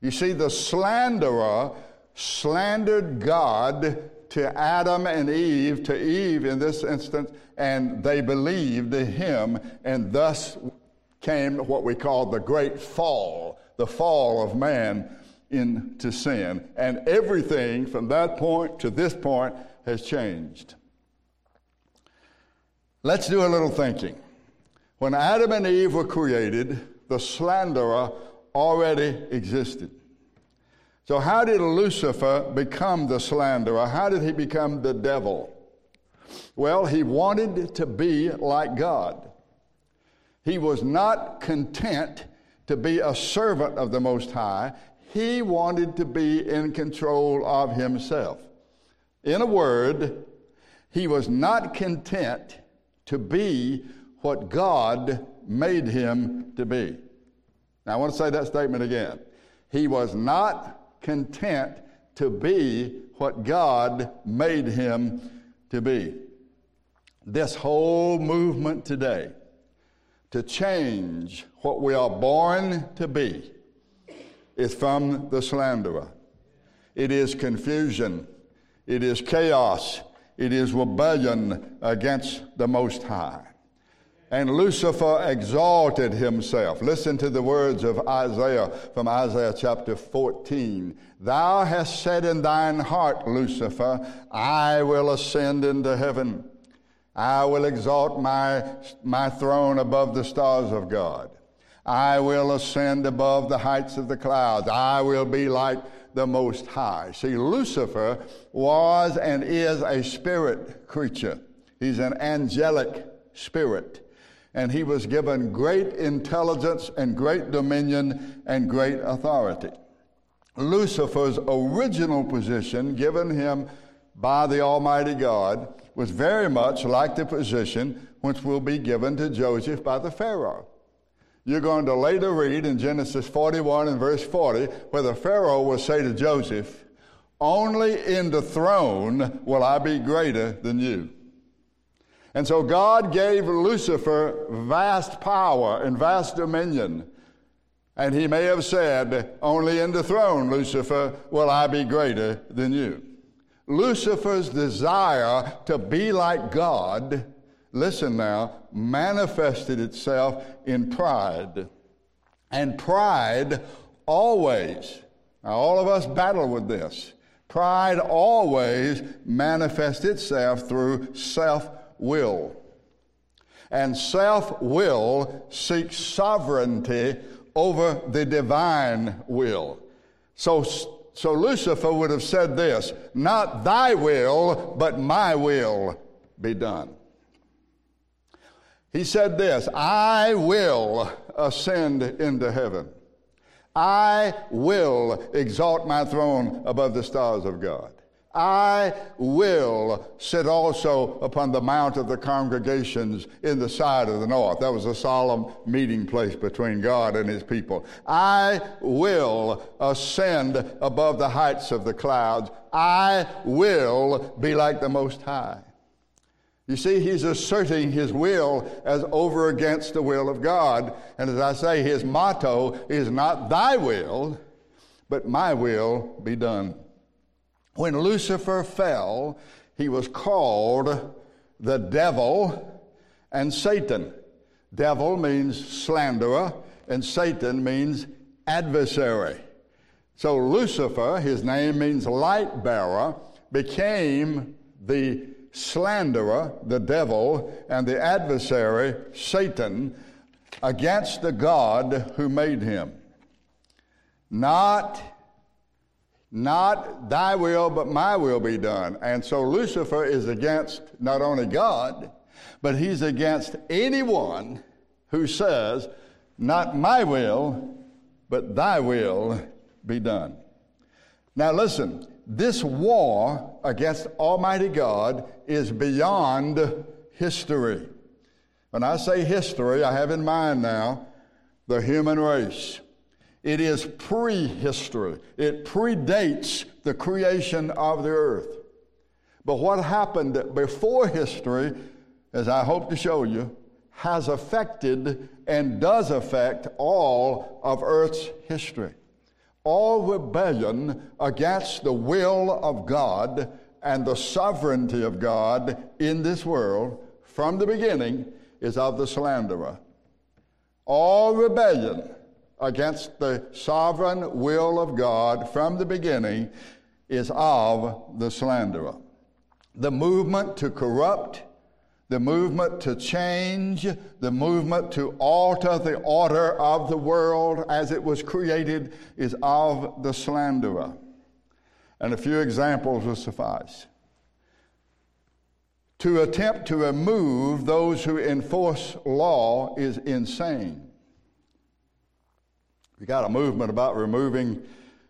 You see, the slanderer slandered God to Adam and Eve, to Eve in this instance, and they believed him, and thus came what we call the great fall, the fall of man into sin. And everything from that point to this point has changed. Let's do a little thinking. When Adam and Eve were created, the slanderer already existed. So, how did Lucifer become the slanderer? How did he become the devil? Well, he wanted to be like God. He was not content to be a servant of the Most High. He wanted to be in control of himself. In a word, he was not content to be what God made him to be. Now, I want to say that statement again. He was not content to be what God made him to be. This whole movement today to change what we are born to be is from the slanderer. It is confusion, it is chaos, it is rebellion against the Most High. And Lucifer exalted himself. Listen to the words of Isaiah from Isaiah chapter 14. Thou hast said in thine heart, Lucifer, I will ascend into heaven. I will exalt my, my throne above the stars of God. I will ascend above the heights of the clouds. I will be like the Most High. See, Lucifer was and is a spirit creature. He's an angelic spirit. And he was given great intelligence and great dominion and great authority. Lucifer's original position given him by the Almighty God was very much like the position which will be given to Joseph by the Pharaoh. You're going to later read in Genesis 41 and verse 40 where the Pharaoh will say to Joseph, Only in the throne will I be greater than you. And so God gave Lucifer vast power and vast dominion. And he may have said, Only in the throne, Lucifer, will I be greater than you. Lucifer's desire to be like God, listen now, manifested itself in pride. And pride always, now all of us battle with this. Pride always manifests itself through self will. And self will seeks sovereignty over the divine will. So, so Lucifer would have said this Not thy will, but my will be done. He said this I will ascend into heaven. I will exalt my throne above the stars of God. I will sit also upon the mount of the congregations in the side of the north. That was a solemn meeting place between God and his people. I will ascend above the heights of the clouds. I will be like the Most High. You see, he's asserting his will as over against the will of God. And as I say, his motto is not thy will, but my will be done. When Lucifer fell, he was called the devil and Satan. Devil means slanderer, and Satan means adversary. So Lucifer, his name means light bearer, became the slanderer, the devil, and the adversary, Satan, against the God who made him. Not not thy will, but my will be done. And so Lucifer is against not only God, but he's against anyone who says, Not my will, but thy will be done. Now listen, this war against Almighty God is beyond history. When I say history, I have in mind now the human race. It is prehistory. It predates the creation of the earth. But what happened before history, as I hope to show you, has affected and does affect all of Earth's history. All rebellion against the will of God and the sovereignty of God in this world from the beginning is of the slanderer. All rebellion against the sovereign will of God from the beginning is of the slanderer. The movement to corrupt, the movement to change, the movement to alter the order of the world as it was created is of the slanderer. And a few examples will suffice. To attempt to remove those who enforce law is insane. We got a movement about removing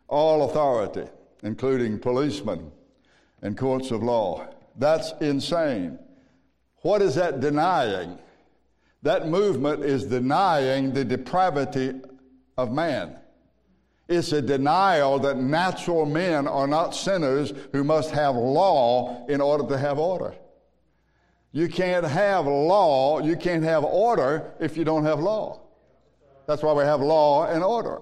all authority, including policemen and courts of law. That's insane. What is that denying? That movement is denying the depravity of man. It's a denial that natural men are not sinners who must have law in order to have order. You can't have law, you can't have order if you don't have law. That's why we have law and order.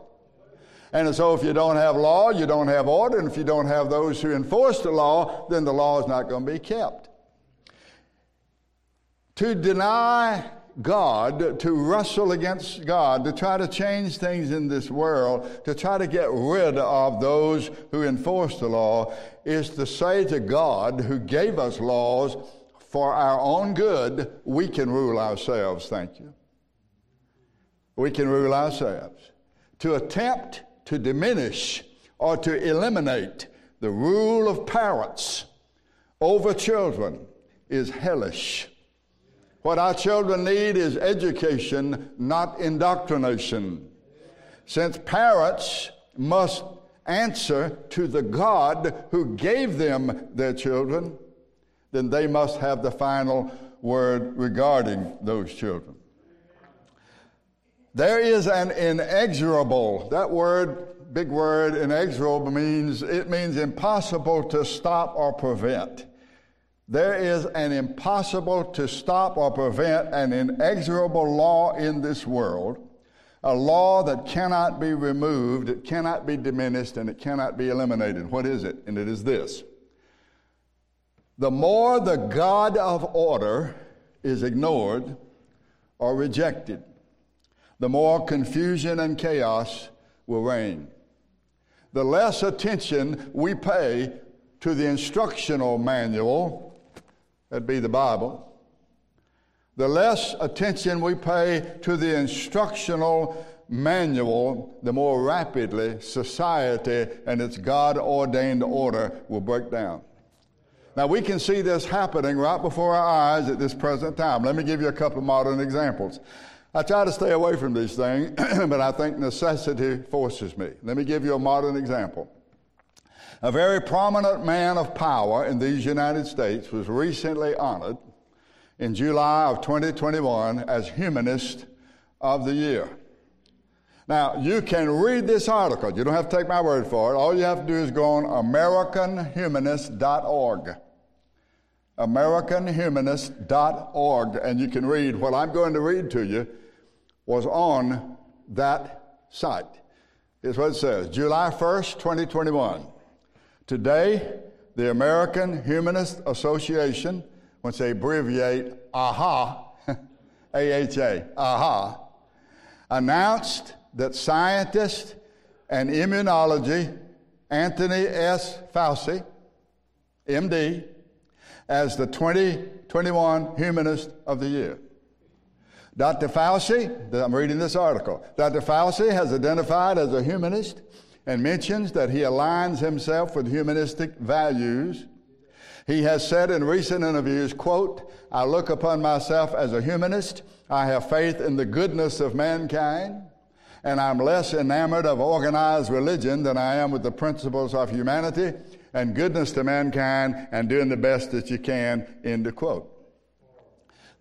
And so if you don't have law, you don't have order. And if you don't have those who enforce the law, then the law is not going to be kept. To deny God, to wrestle against God, to try to change things in this world, to try to get rid of those who enforce the law, is to say to God, who gave us laws for our own good, we can rule ourselves. Thank you we can rule ourselves. To attempt to diminish or to eliminate the rule of parents over children is hellish. What our children need is education, not indoctrination. Since parents must answer to the God who gave them their children, then they must have the final word regarding those children. There is an inexorable, that word, big word, inexorable means, it means impossible to stop or prevent. There is an impossible to stop or prevent an inexorable law in this world, a law that cannot be removed, it cannot be diminished, and it cannot be eliminated. What is it? And it is this. The more the God of order is ignored or rejected, the more confusion and chaos will reign. The less attention we pay to the instructional manual, that'd be the Bible, the less attention we pay to the instructional manual, the more rapidly society and its God ordained order will break down. Now, we can see this happening right before our eyes at this present time. Let me give you a couple of modern examples. I try to stay away from these things, but I think necessity forces me. Let me give you a modern example. A very prominent man of power in these United States was recently honored in July of 2021 as Humanist of the Year. Now, you can read this article. You don't have to take my word for it. All you have to do is go on AmericanHumanist.org. AmericanHumanist.org, and you can read what I'm going to read to you was on that site. Here's what it says July 1st, 2021. Today, the American Humanist Association, once they abbreviate AHA, AHA, AHA, announced that scientist and immunology Anthony S. Fauci, MD, as the 2021 Humanist of the Year. Dr. Fauci, I'm reading this article, Dr. Fauci has identified as a humanist and mentions that he aligns himself with humanistic values. He has said in recent interviews, quote, I look upon myself as a humanist. I have faith in the goodness of mankind and I'm less enamored of organized religion than I am with the principles of humanity and goodness to mankind and doing the best that you can, end of quote.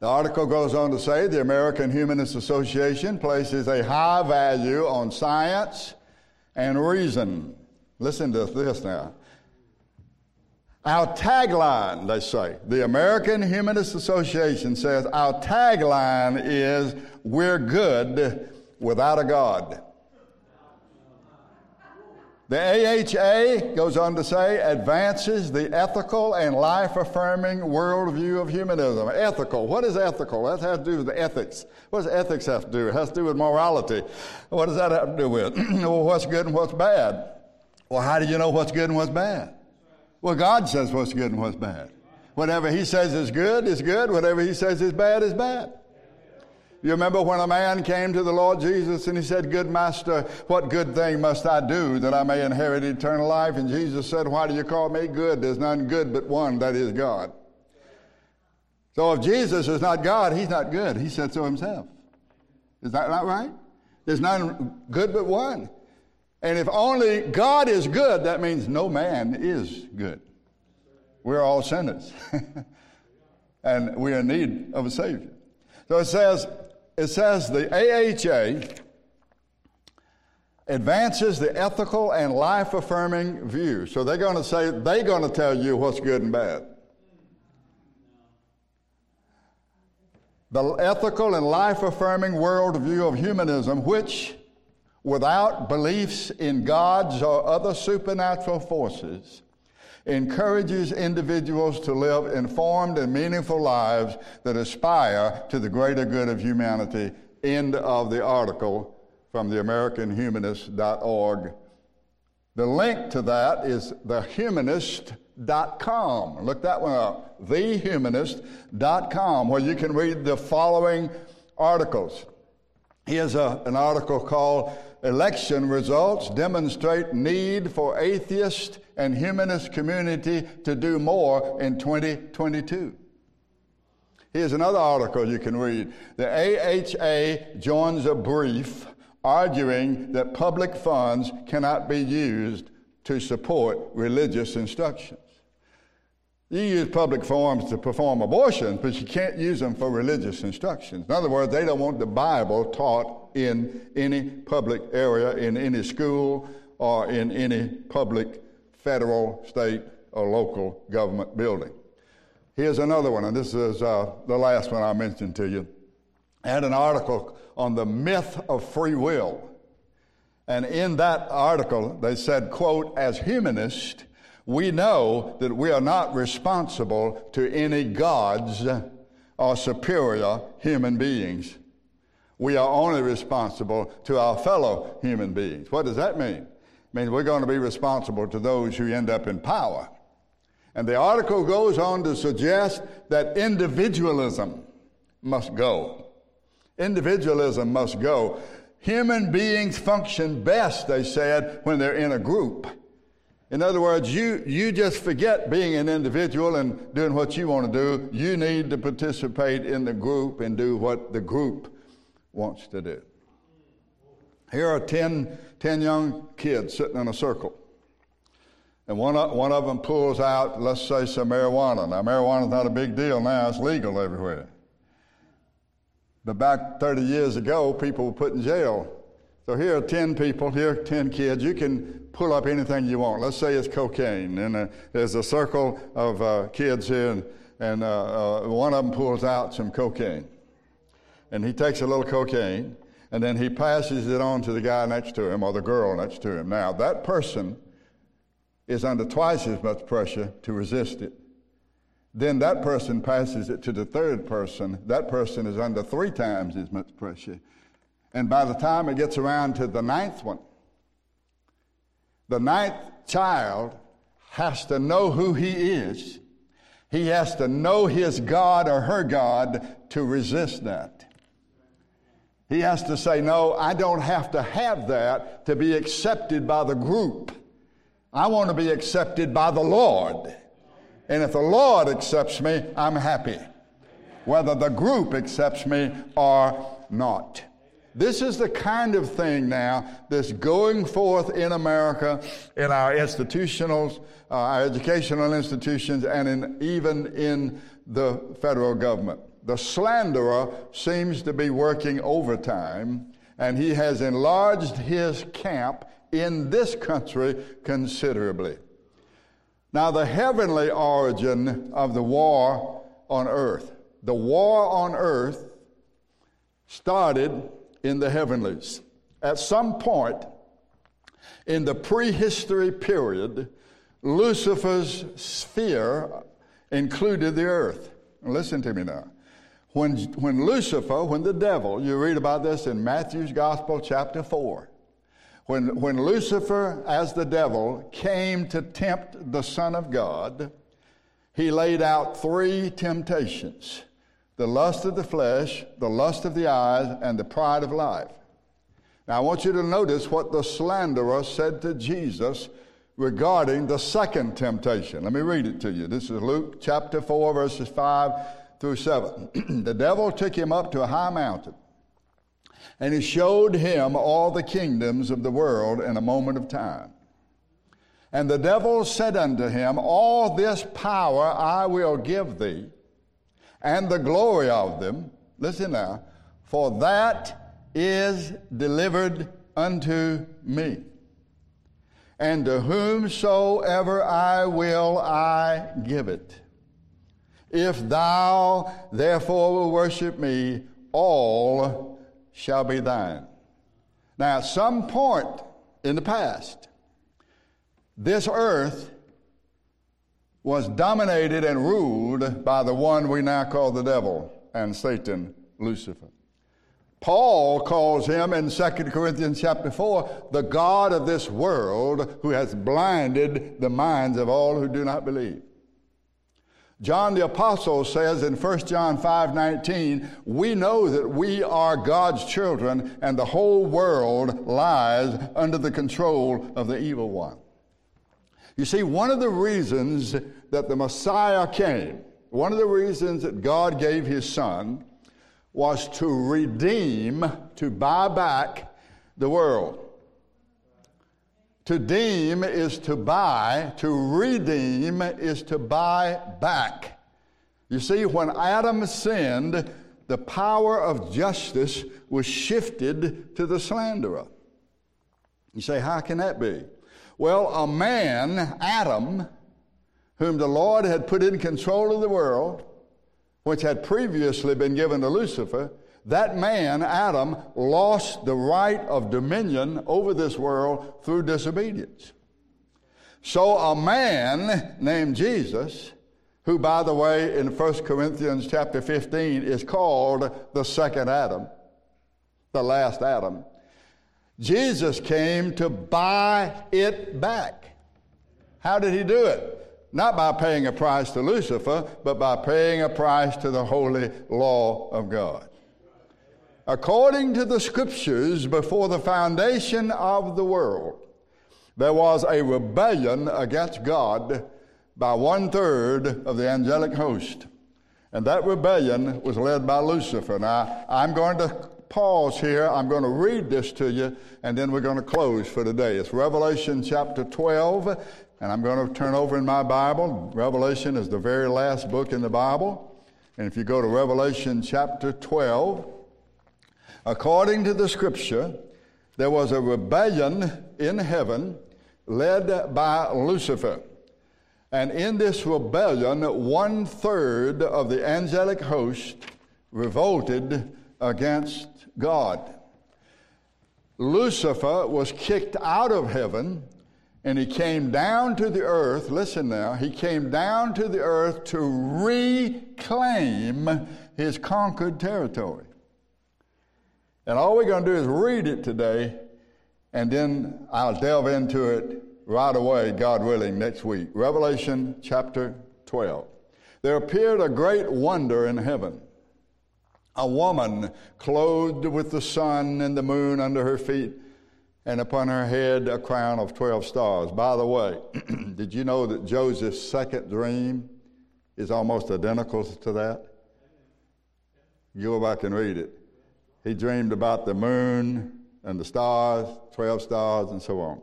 The article goes on to say the American Humanist Association places a high value on science and reason. Listen to this now. Our tagline, they say, the American Humanist Association says, our tagline is, We're good without a God. The AHA goes on to say advances the ethical and life affirming worldview of humanism. Ethical. What is ethical? That has to do with ethics. What does ethics have to do? It has to do with morality. What does that have to do with? well, what's good and what's bad? Well, how do you know what's good and what's bad? Well, God says what's good and what's bad. Whatever He says is good is good. Whatever He says is bad is bad. You remember when a man came to the Lord Jesus and he said, Good master, what good thing must I do that I may inherit eternal life? And Jesus said, Why do you call me good? There's none good but one, that is God. So if Jesus is not God, he's not good. He said so himself. Is that not right? There's none good but one. And if only God is good, that means no man is good. We're all sinners. and we're in need of a Savior. So it says, it says the AHA advances the ethical and life affirming view. So they're going to say, they're going to tell you what's good and bad. The ethical and life affirming worldview of humanism, which, without beliefs in gods or other supernatural forces, encourages individuals to live informed and meaningful lives that aspire to the greater good of humanity. End of the article from the AmericanHumanist.org. The link to that is thehumanist.com. Look that one up. Thehumanist.com, where you can read the following articles. Here's a, an article called Election Results Demonstrate Need for Atheist and humanist community to do more in 2022. Here's another article you can read. The AHA joins a brief arguing that public funds cannot be used to support religious instructions. You use public forms to perform abortions, but you can't use them for religious instructions. In other words, they don't want the Bible taught in any public area, in any school, or in any public federal, state, or local government building. Here's another one, and this is uh, the last one I mentioned to you. I had an article on the myth of free will. And in that article, they said, quote, as humanists, we know that we are not responsible to any gods or superior human beings. We are only responsible to our fellow human beings. What does that mean? Means we're going to be responsible to those who end up in power. And the article goes on to suggest that individualism must go. Individualism must go. Human beings function best, they said, when they're in a group. In other words, you, you just forget being an individual and doing what you want to do. You need to participate in the group and do what the group wants to do. Here are 10, 10 young kids sitting in a circle. And one of, one of them pulls out, let's say, some marijuana. Now, marijuana's not a big deal now, it's legal everywhere. But back 30 years ago, people were put in jail. So here are 10 people, here are 10 kids. You can pull up anything you want. Let's say it's cocaine. And uh, there's a circle of uh, kids here, and, and uh, uh one of them pulls out some cocaine. And he takes a little cocaine, and then he passes it on to the guy next to him or the girl next to him. Now, that person is under twice as much pressure to resist it. Then that person passes it to the third person. That person is under three times as much pressure. And by the time it gets around to the ninth one, the ninth child has to know who he is. He has to know his God or her God to resist that. He has to say, No, I don't have to have that to be accepted by the group. I want to be accepted by the Lord. And if the Lord accepts me, I'm happy, whether the group accepts me or not. This is the kind of thing now that's going forth in America, in our institutionals, uh, our educational institutions, and in, even in the federal government. The slanderer seems to be working overtime, and he has enlarged his camp in this country considerably. Now, the heavenly origin of the war on earth. The war on earth started in the heavenlies. At some point in the prehistory period, Lucifer's sphere included the earth. Listen to me now. When, when Lucifer, when the devil, you read about this in Matthew's Gospel, chapter 4, when, when Lucifer, as the devil, came to tempt the Son of God, he laid out three temptations the lust of the flesh, the lust of the eyes, and the pride of life. Now, I want you to notice what the slanderer said to Jesus regarding the second temptation. Let me read it to you. This is Luke chapter 4, verses 5 through 7. the devil took him up to a high mountain and he showed him all the kingdoms of the world in a moment of time. And the devil said unto him, All this power I will give thee, and the glory of them. Listen now, for that is delivered unto me. And to whomsoever I will, I give it. If thou therefore will worship me, all shall be thine. Now, at some point in the past, this earth was dominated and ruled by the one we now call the devil and Satan, Lucifer. Paul calls him in 2 Corinthians chapter 4 the God of this world who has blinded the minds of all who do not believe. John the Apostle says in 1 John 5 19, we know that we are God's children and the whole world lies under the control of the evil one. You see, one of the reasons that the Messiah came, one of the reasons that God gave his son, was to redeem, to buy back the world. To deem is to buy, to redeem is to buy back. You see, when Adam sinned, the power of justice was shifted to the slanderer. You say, how can that be? Well, a man, Adam, whom the Lord had put in control of the world, which had previously been given to Lucifer, that man, Adam, lost the right of dominion over this world through disobedience. So a man named Jesus, who by the way in 1 Corinthians chapter 15 is called the second Adam, the last Adam, Jesus came to buy it back. How did he do it? not by paying a price to Lucifer, but by paying a price to the holy law of God. According to the scriptures, before the foundation of the world, there was a rebellion against God by one third of the angelic host. And that rebellion was led by Lucifer. Now, I'm going to pause here. I'm going to read this to you, and then we're going to close for today. It's Revelation chapter 12, and I'm going to turn over in my Bible. Revelation is the very last book in the Bible. And if you go to Revelation chapter 12, according to the scripture, there was a rebellion in heaven led by Lucifer. And in this rebellion, one third of the angelic host revolted against God. Lucifer was kicked out of heaven and he came down to the earth. Listen now, he came down to the earth to reclaim his conquered territory. And all we're going to do is read it today, and then I'll delve into it right away, God willing, next week. Revelation chapter 12. There appeared a great wonder in heaven a woman clothed with the sun and the moon under her feet, and upon her head a crown of 12 stars. By the way, did you know that Joseph's second dream is almost identical to that? You go back and read it. He dreamed about the moon and the stars, 12 stars, and so on.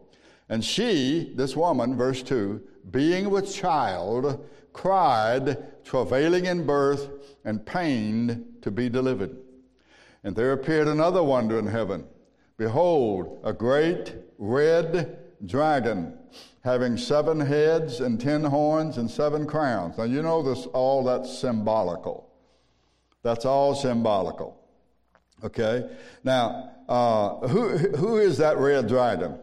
And she, this woman, verse 2, being with child, cried, travailing in birth, and pained to be delivered. And there appeared another wonder in heaven. Behold, a great red dragon, having seven heads and ten horns and seven crowns. Now, you know this, all that's symbolical. That's all symbolical. Okay? Now, uh, who, who is that red dragon?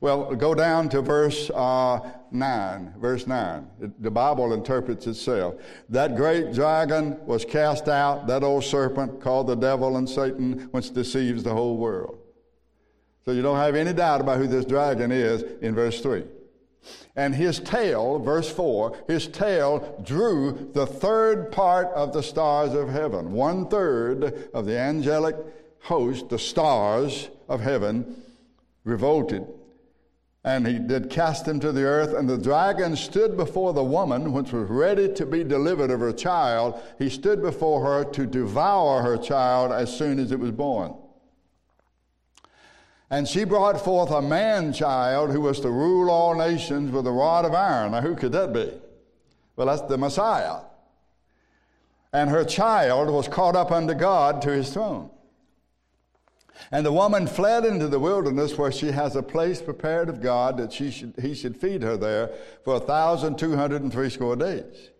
Well, go down to verse uh, 9. Verse 9. The Bible interprets itself. That great dragon was cast out, that old serpent called the devil and Satan, which deceives the whole world. So you don't have any doubt about who this dragon is in verse 3. And his tail, verse 4, his tail drew the third part of the stars of heaven. One third of the angelic host, the stars of heaven, revolted and he did cast him to the earth. And the dragon stood before the woman, which was ready to be delivered of her child. He stood before her to devour her child as soon as it was born. And she brought forth a man child who was to rule all nations with a rod of iron. Now, who could that be? Well, that's the Messiah. And her child was caught up unto God to his throne. And the woman fled into the wilderness where she has a place prepared of God that she should, he should feed her there for a thousand two hundred and three score days.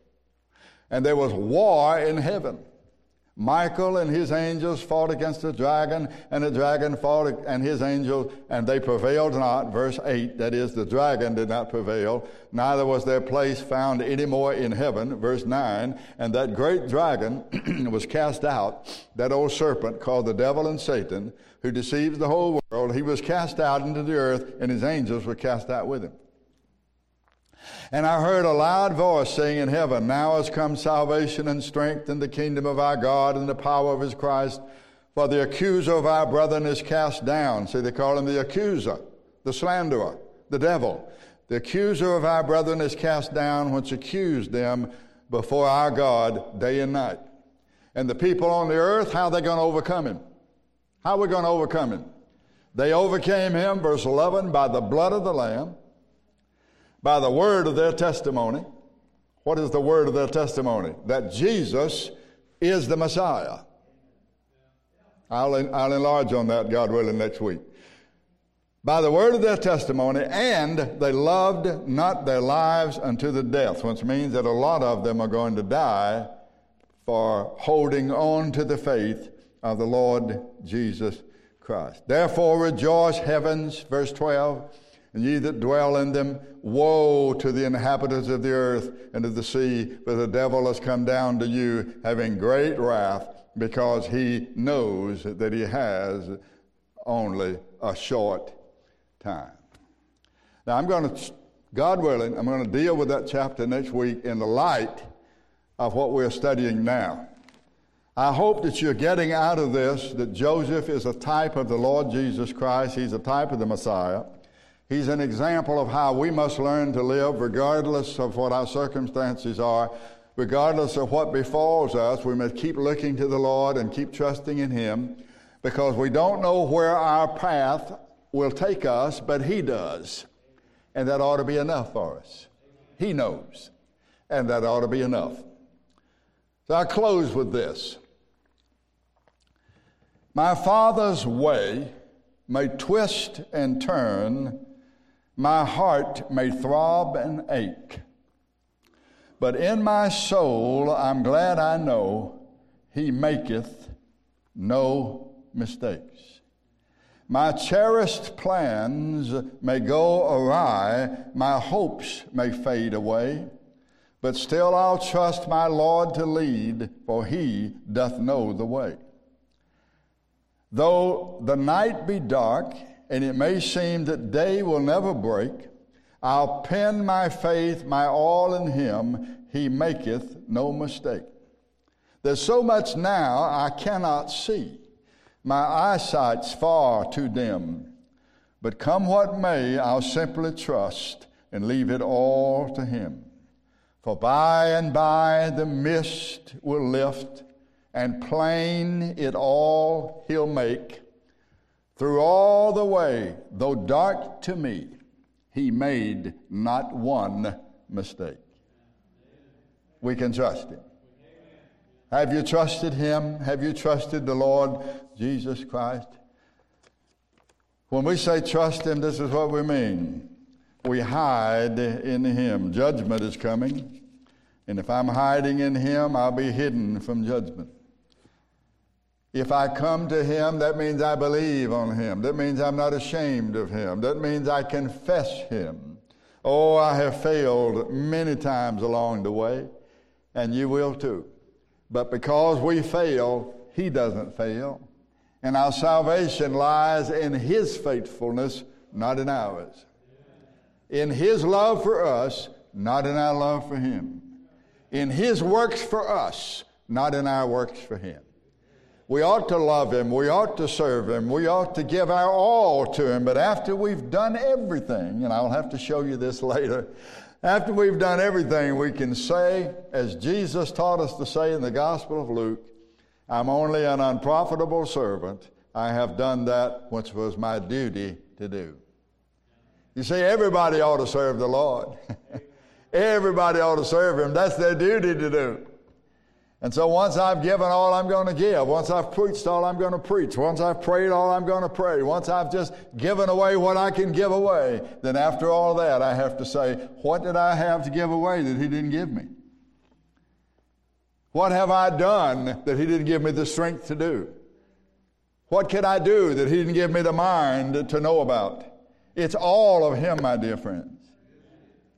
And there was war in heaven. Michael and his angels fought against the dragon, and the dragon fought and his angels, and they prevailed not. Verse 8, that is, the dragon did not prevail, neither was their place found any more in heaven. Verse 9, and that great dragon was cast out, that old serpent called the devil and Satan, who deceives the whole world. He was cast out into the earth, and his angels were cast out with him. And I heard a loud voice saying in heaven, Now has come salvation and strength in the kingdom of our God and the power of his Christ. For the accuser of our brethren is cast down. See, they call him the accuser, the slanderer, the devil. The accuser of our brethren is cast down, which accused them before our God day and night. And the people on the earth, how are they going to overcome him? How are we going to overcome him? They overcame him, verse 11, by the blood of the Lamb by the word of their testimony. What is the word of their testimony? That Jesus is the Messiah. I'll, I'll enlarge on that, God willing, next week. By the word of their testimony, and they loved not their lives unto the death, which means that a lot of them are going to die for holding on to the faith of the Lord Jesus Christ. Therefore, rejoice, heavens, verse 12 and ye that dwell in them, woe to the inhabitants of the earth and of the sea, for the devil has come down to you, having great wrath, because he knows that he has only a short time. Now, I'm going to God willing, I'm going to deal with that chapter next week in the light of what we're studying now. I hope that you're getting out of this that Joseph is a type of the Lord Jesus Christ. He's a type of the Messiah. He's an example of how we must learn to live regardless of what our circumstances are, regardless of what befalls us. We must keep looking to the Lord and keep trusting in Him because we don't know where our path will take us, but He does. And that ought to be enough for us. He knows. And that ought to be enough. So I close with this. My Father's way may twist and turn, my heart may throb and ache. But in my soul, I'm glad I know He maketh no mistakes. My cherished plans may go awry, my hopes may fade away, but still I'll trust my Lord to lead, for He doth know the way. Though the night be dark, and it may seem that day will never break, I'll pin my faith, my all in Him. He maketh no mistake. There's so much now I cannot see. My eyesight's far too dim. But come what may, I'll simply trust and leave it all to Him. For by and by the mist will lift and plain it all he'll make. Through all the way, though dark to me, he made not one mistake. We can trust him. Have you trusted him? Have you trusted the Lord Jesus Christ? When we say trust him, this is what we mean. We hide in him. Judgment is coming. And if I'm hiding in him, I'll be hidden from judgment. If I come to Him, that means I believe on Him. That means I'm not ashamed of Him. That means I confess Him. Oh, I have failed many times along the way, and you will too. But because we fail, He doesn't fail. And our salvation lies in His faithfulness, not in ours. In His love for us, not in our love for Him. In His works for us, not in our works for Him. We ought to love Him. We ought to serve Him. We ought to give our all to Him. But after we've done everything, and I'll have to show you this later, after we've done everything, we can say, as Jesus taught us to say in the Gospel of Luke, I'm only an unprofitable servant. I have done that which was my duty to do. You see, everybody ought to serve the Lord. everybody ought to serve Him. That's their duty to do. And so once I've given all I'm going to give, once I've preached all I'm going to preach, once I've prayed all I'm going to pray, once I've just given away what I can give away, then after all that, I have to say, what did I have to give away that He didn't give me? What have I done that He didn't give me the strength to do? What can I do that He didn't give me the mind to know about? It's all of Him, my dear friends.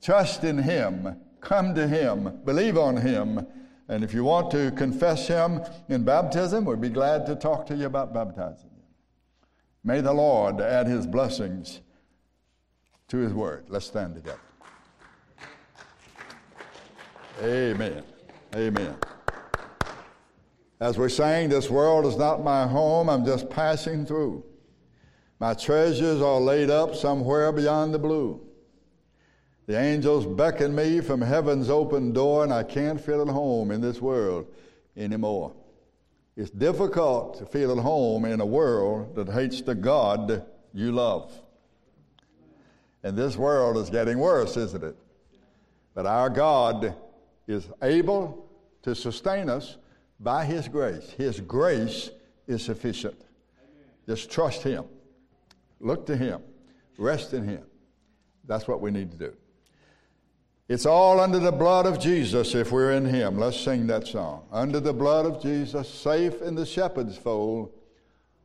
Trust in Him, come to Him, believe on Him and if you want to confess Him in baptism, we'd be glad to talk to you about baptizing you. May the Lord add His blessings to His word. Let's stand together. Amen. Amen. As we sang, this world is not my home, I'm just passing through. My treasures are laid up somewhere beyond the blue. The angels beckon me from heaven's open door, and I can't feel at home in this world anymore. It's difficult to feel at home in a world that hates the God you love. And this world is getting worse, isn't it? But our God is able to sustain us by His grace. His grace is sufficient. Just trust Him, look to Him, rest in Him. That's what we need to do. It's all under the blood of Jesus if we're in Him. Let's sing that song. Under the blood of Jesus, safe in the shepherd's fold.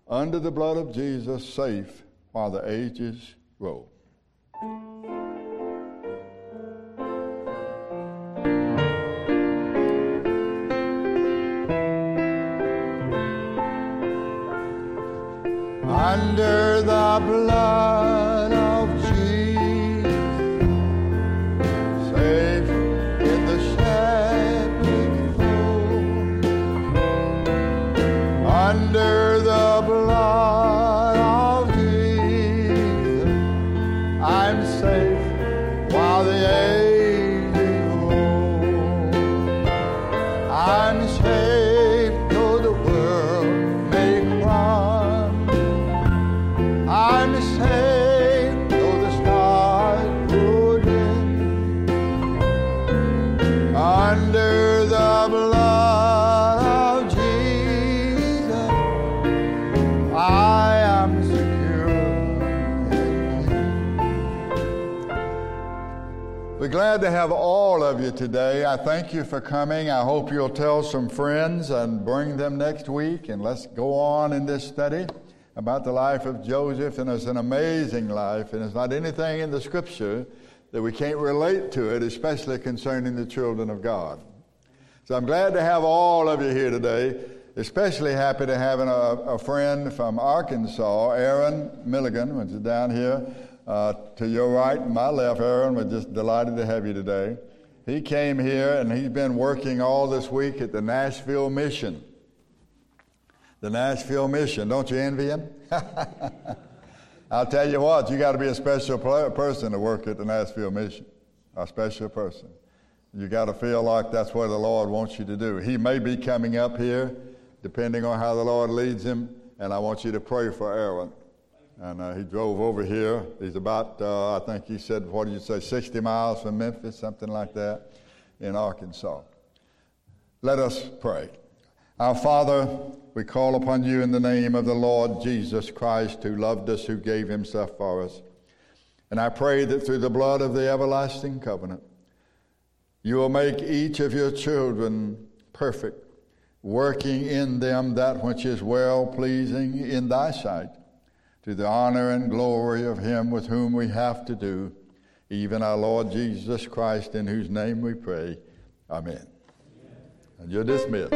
Under the blood of Jesus, safe while the ages roll. Under the blood to have all of you today. I thank you for coming. I hope you'll tell some friends and bring them next week, and let's go on in this study about the life of Joseph. And it's an amazing life, and it's not anything in the scripture that we can't relate to it, especially concerning the children of God. So I'm glad to have all of you here today. Especially happy to have a, a friend from Arkansas, Aaron Milligan, which is down here uh, to your right and my left, Aaron, we're just delighted to have you today. He came here and he's been working all this week at the Nashville Mission. The Nashville Mission. Don't you envy him? I'll tell you what, you got to be a special person to work at the Nashville Mission. A special person. You got to feel like that's what the Lord wants you to do. He may be coming up here, depending on how the Lord leads him, and I want you to pray for Aaron. And uh, he drove over here. He's about, uh, I think he said, what do you say, 60 miles from Memphis, something like that, in Arkansas. Let us pray. Our Father, we call upon you in the name of the Lord Jesus Christ, who loved us, who gave himself for us. And I pray that through the blood of the everlasting covenant, you will make each of your children perfect, working in them that which is well pleasing in thy sight to the honor and glory of him with whom we have to do, even our Lord Jesus Christ, in whose name we pray. Amen. And you're dismissed.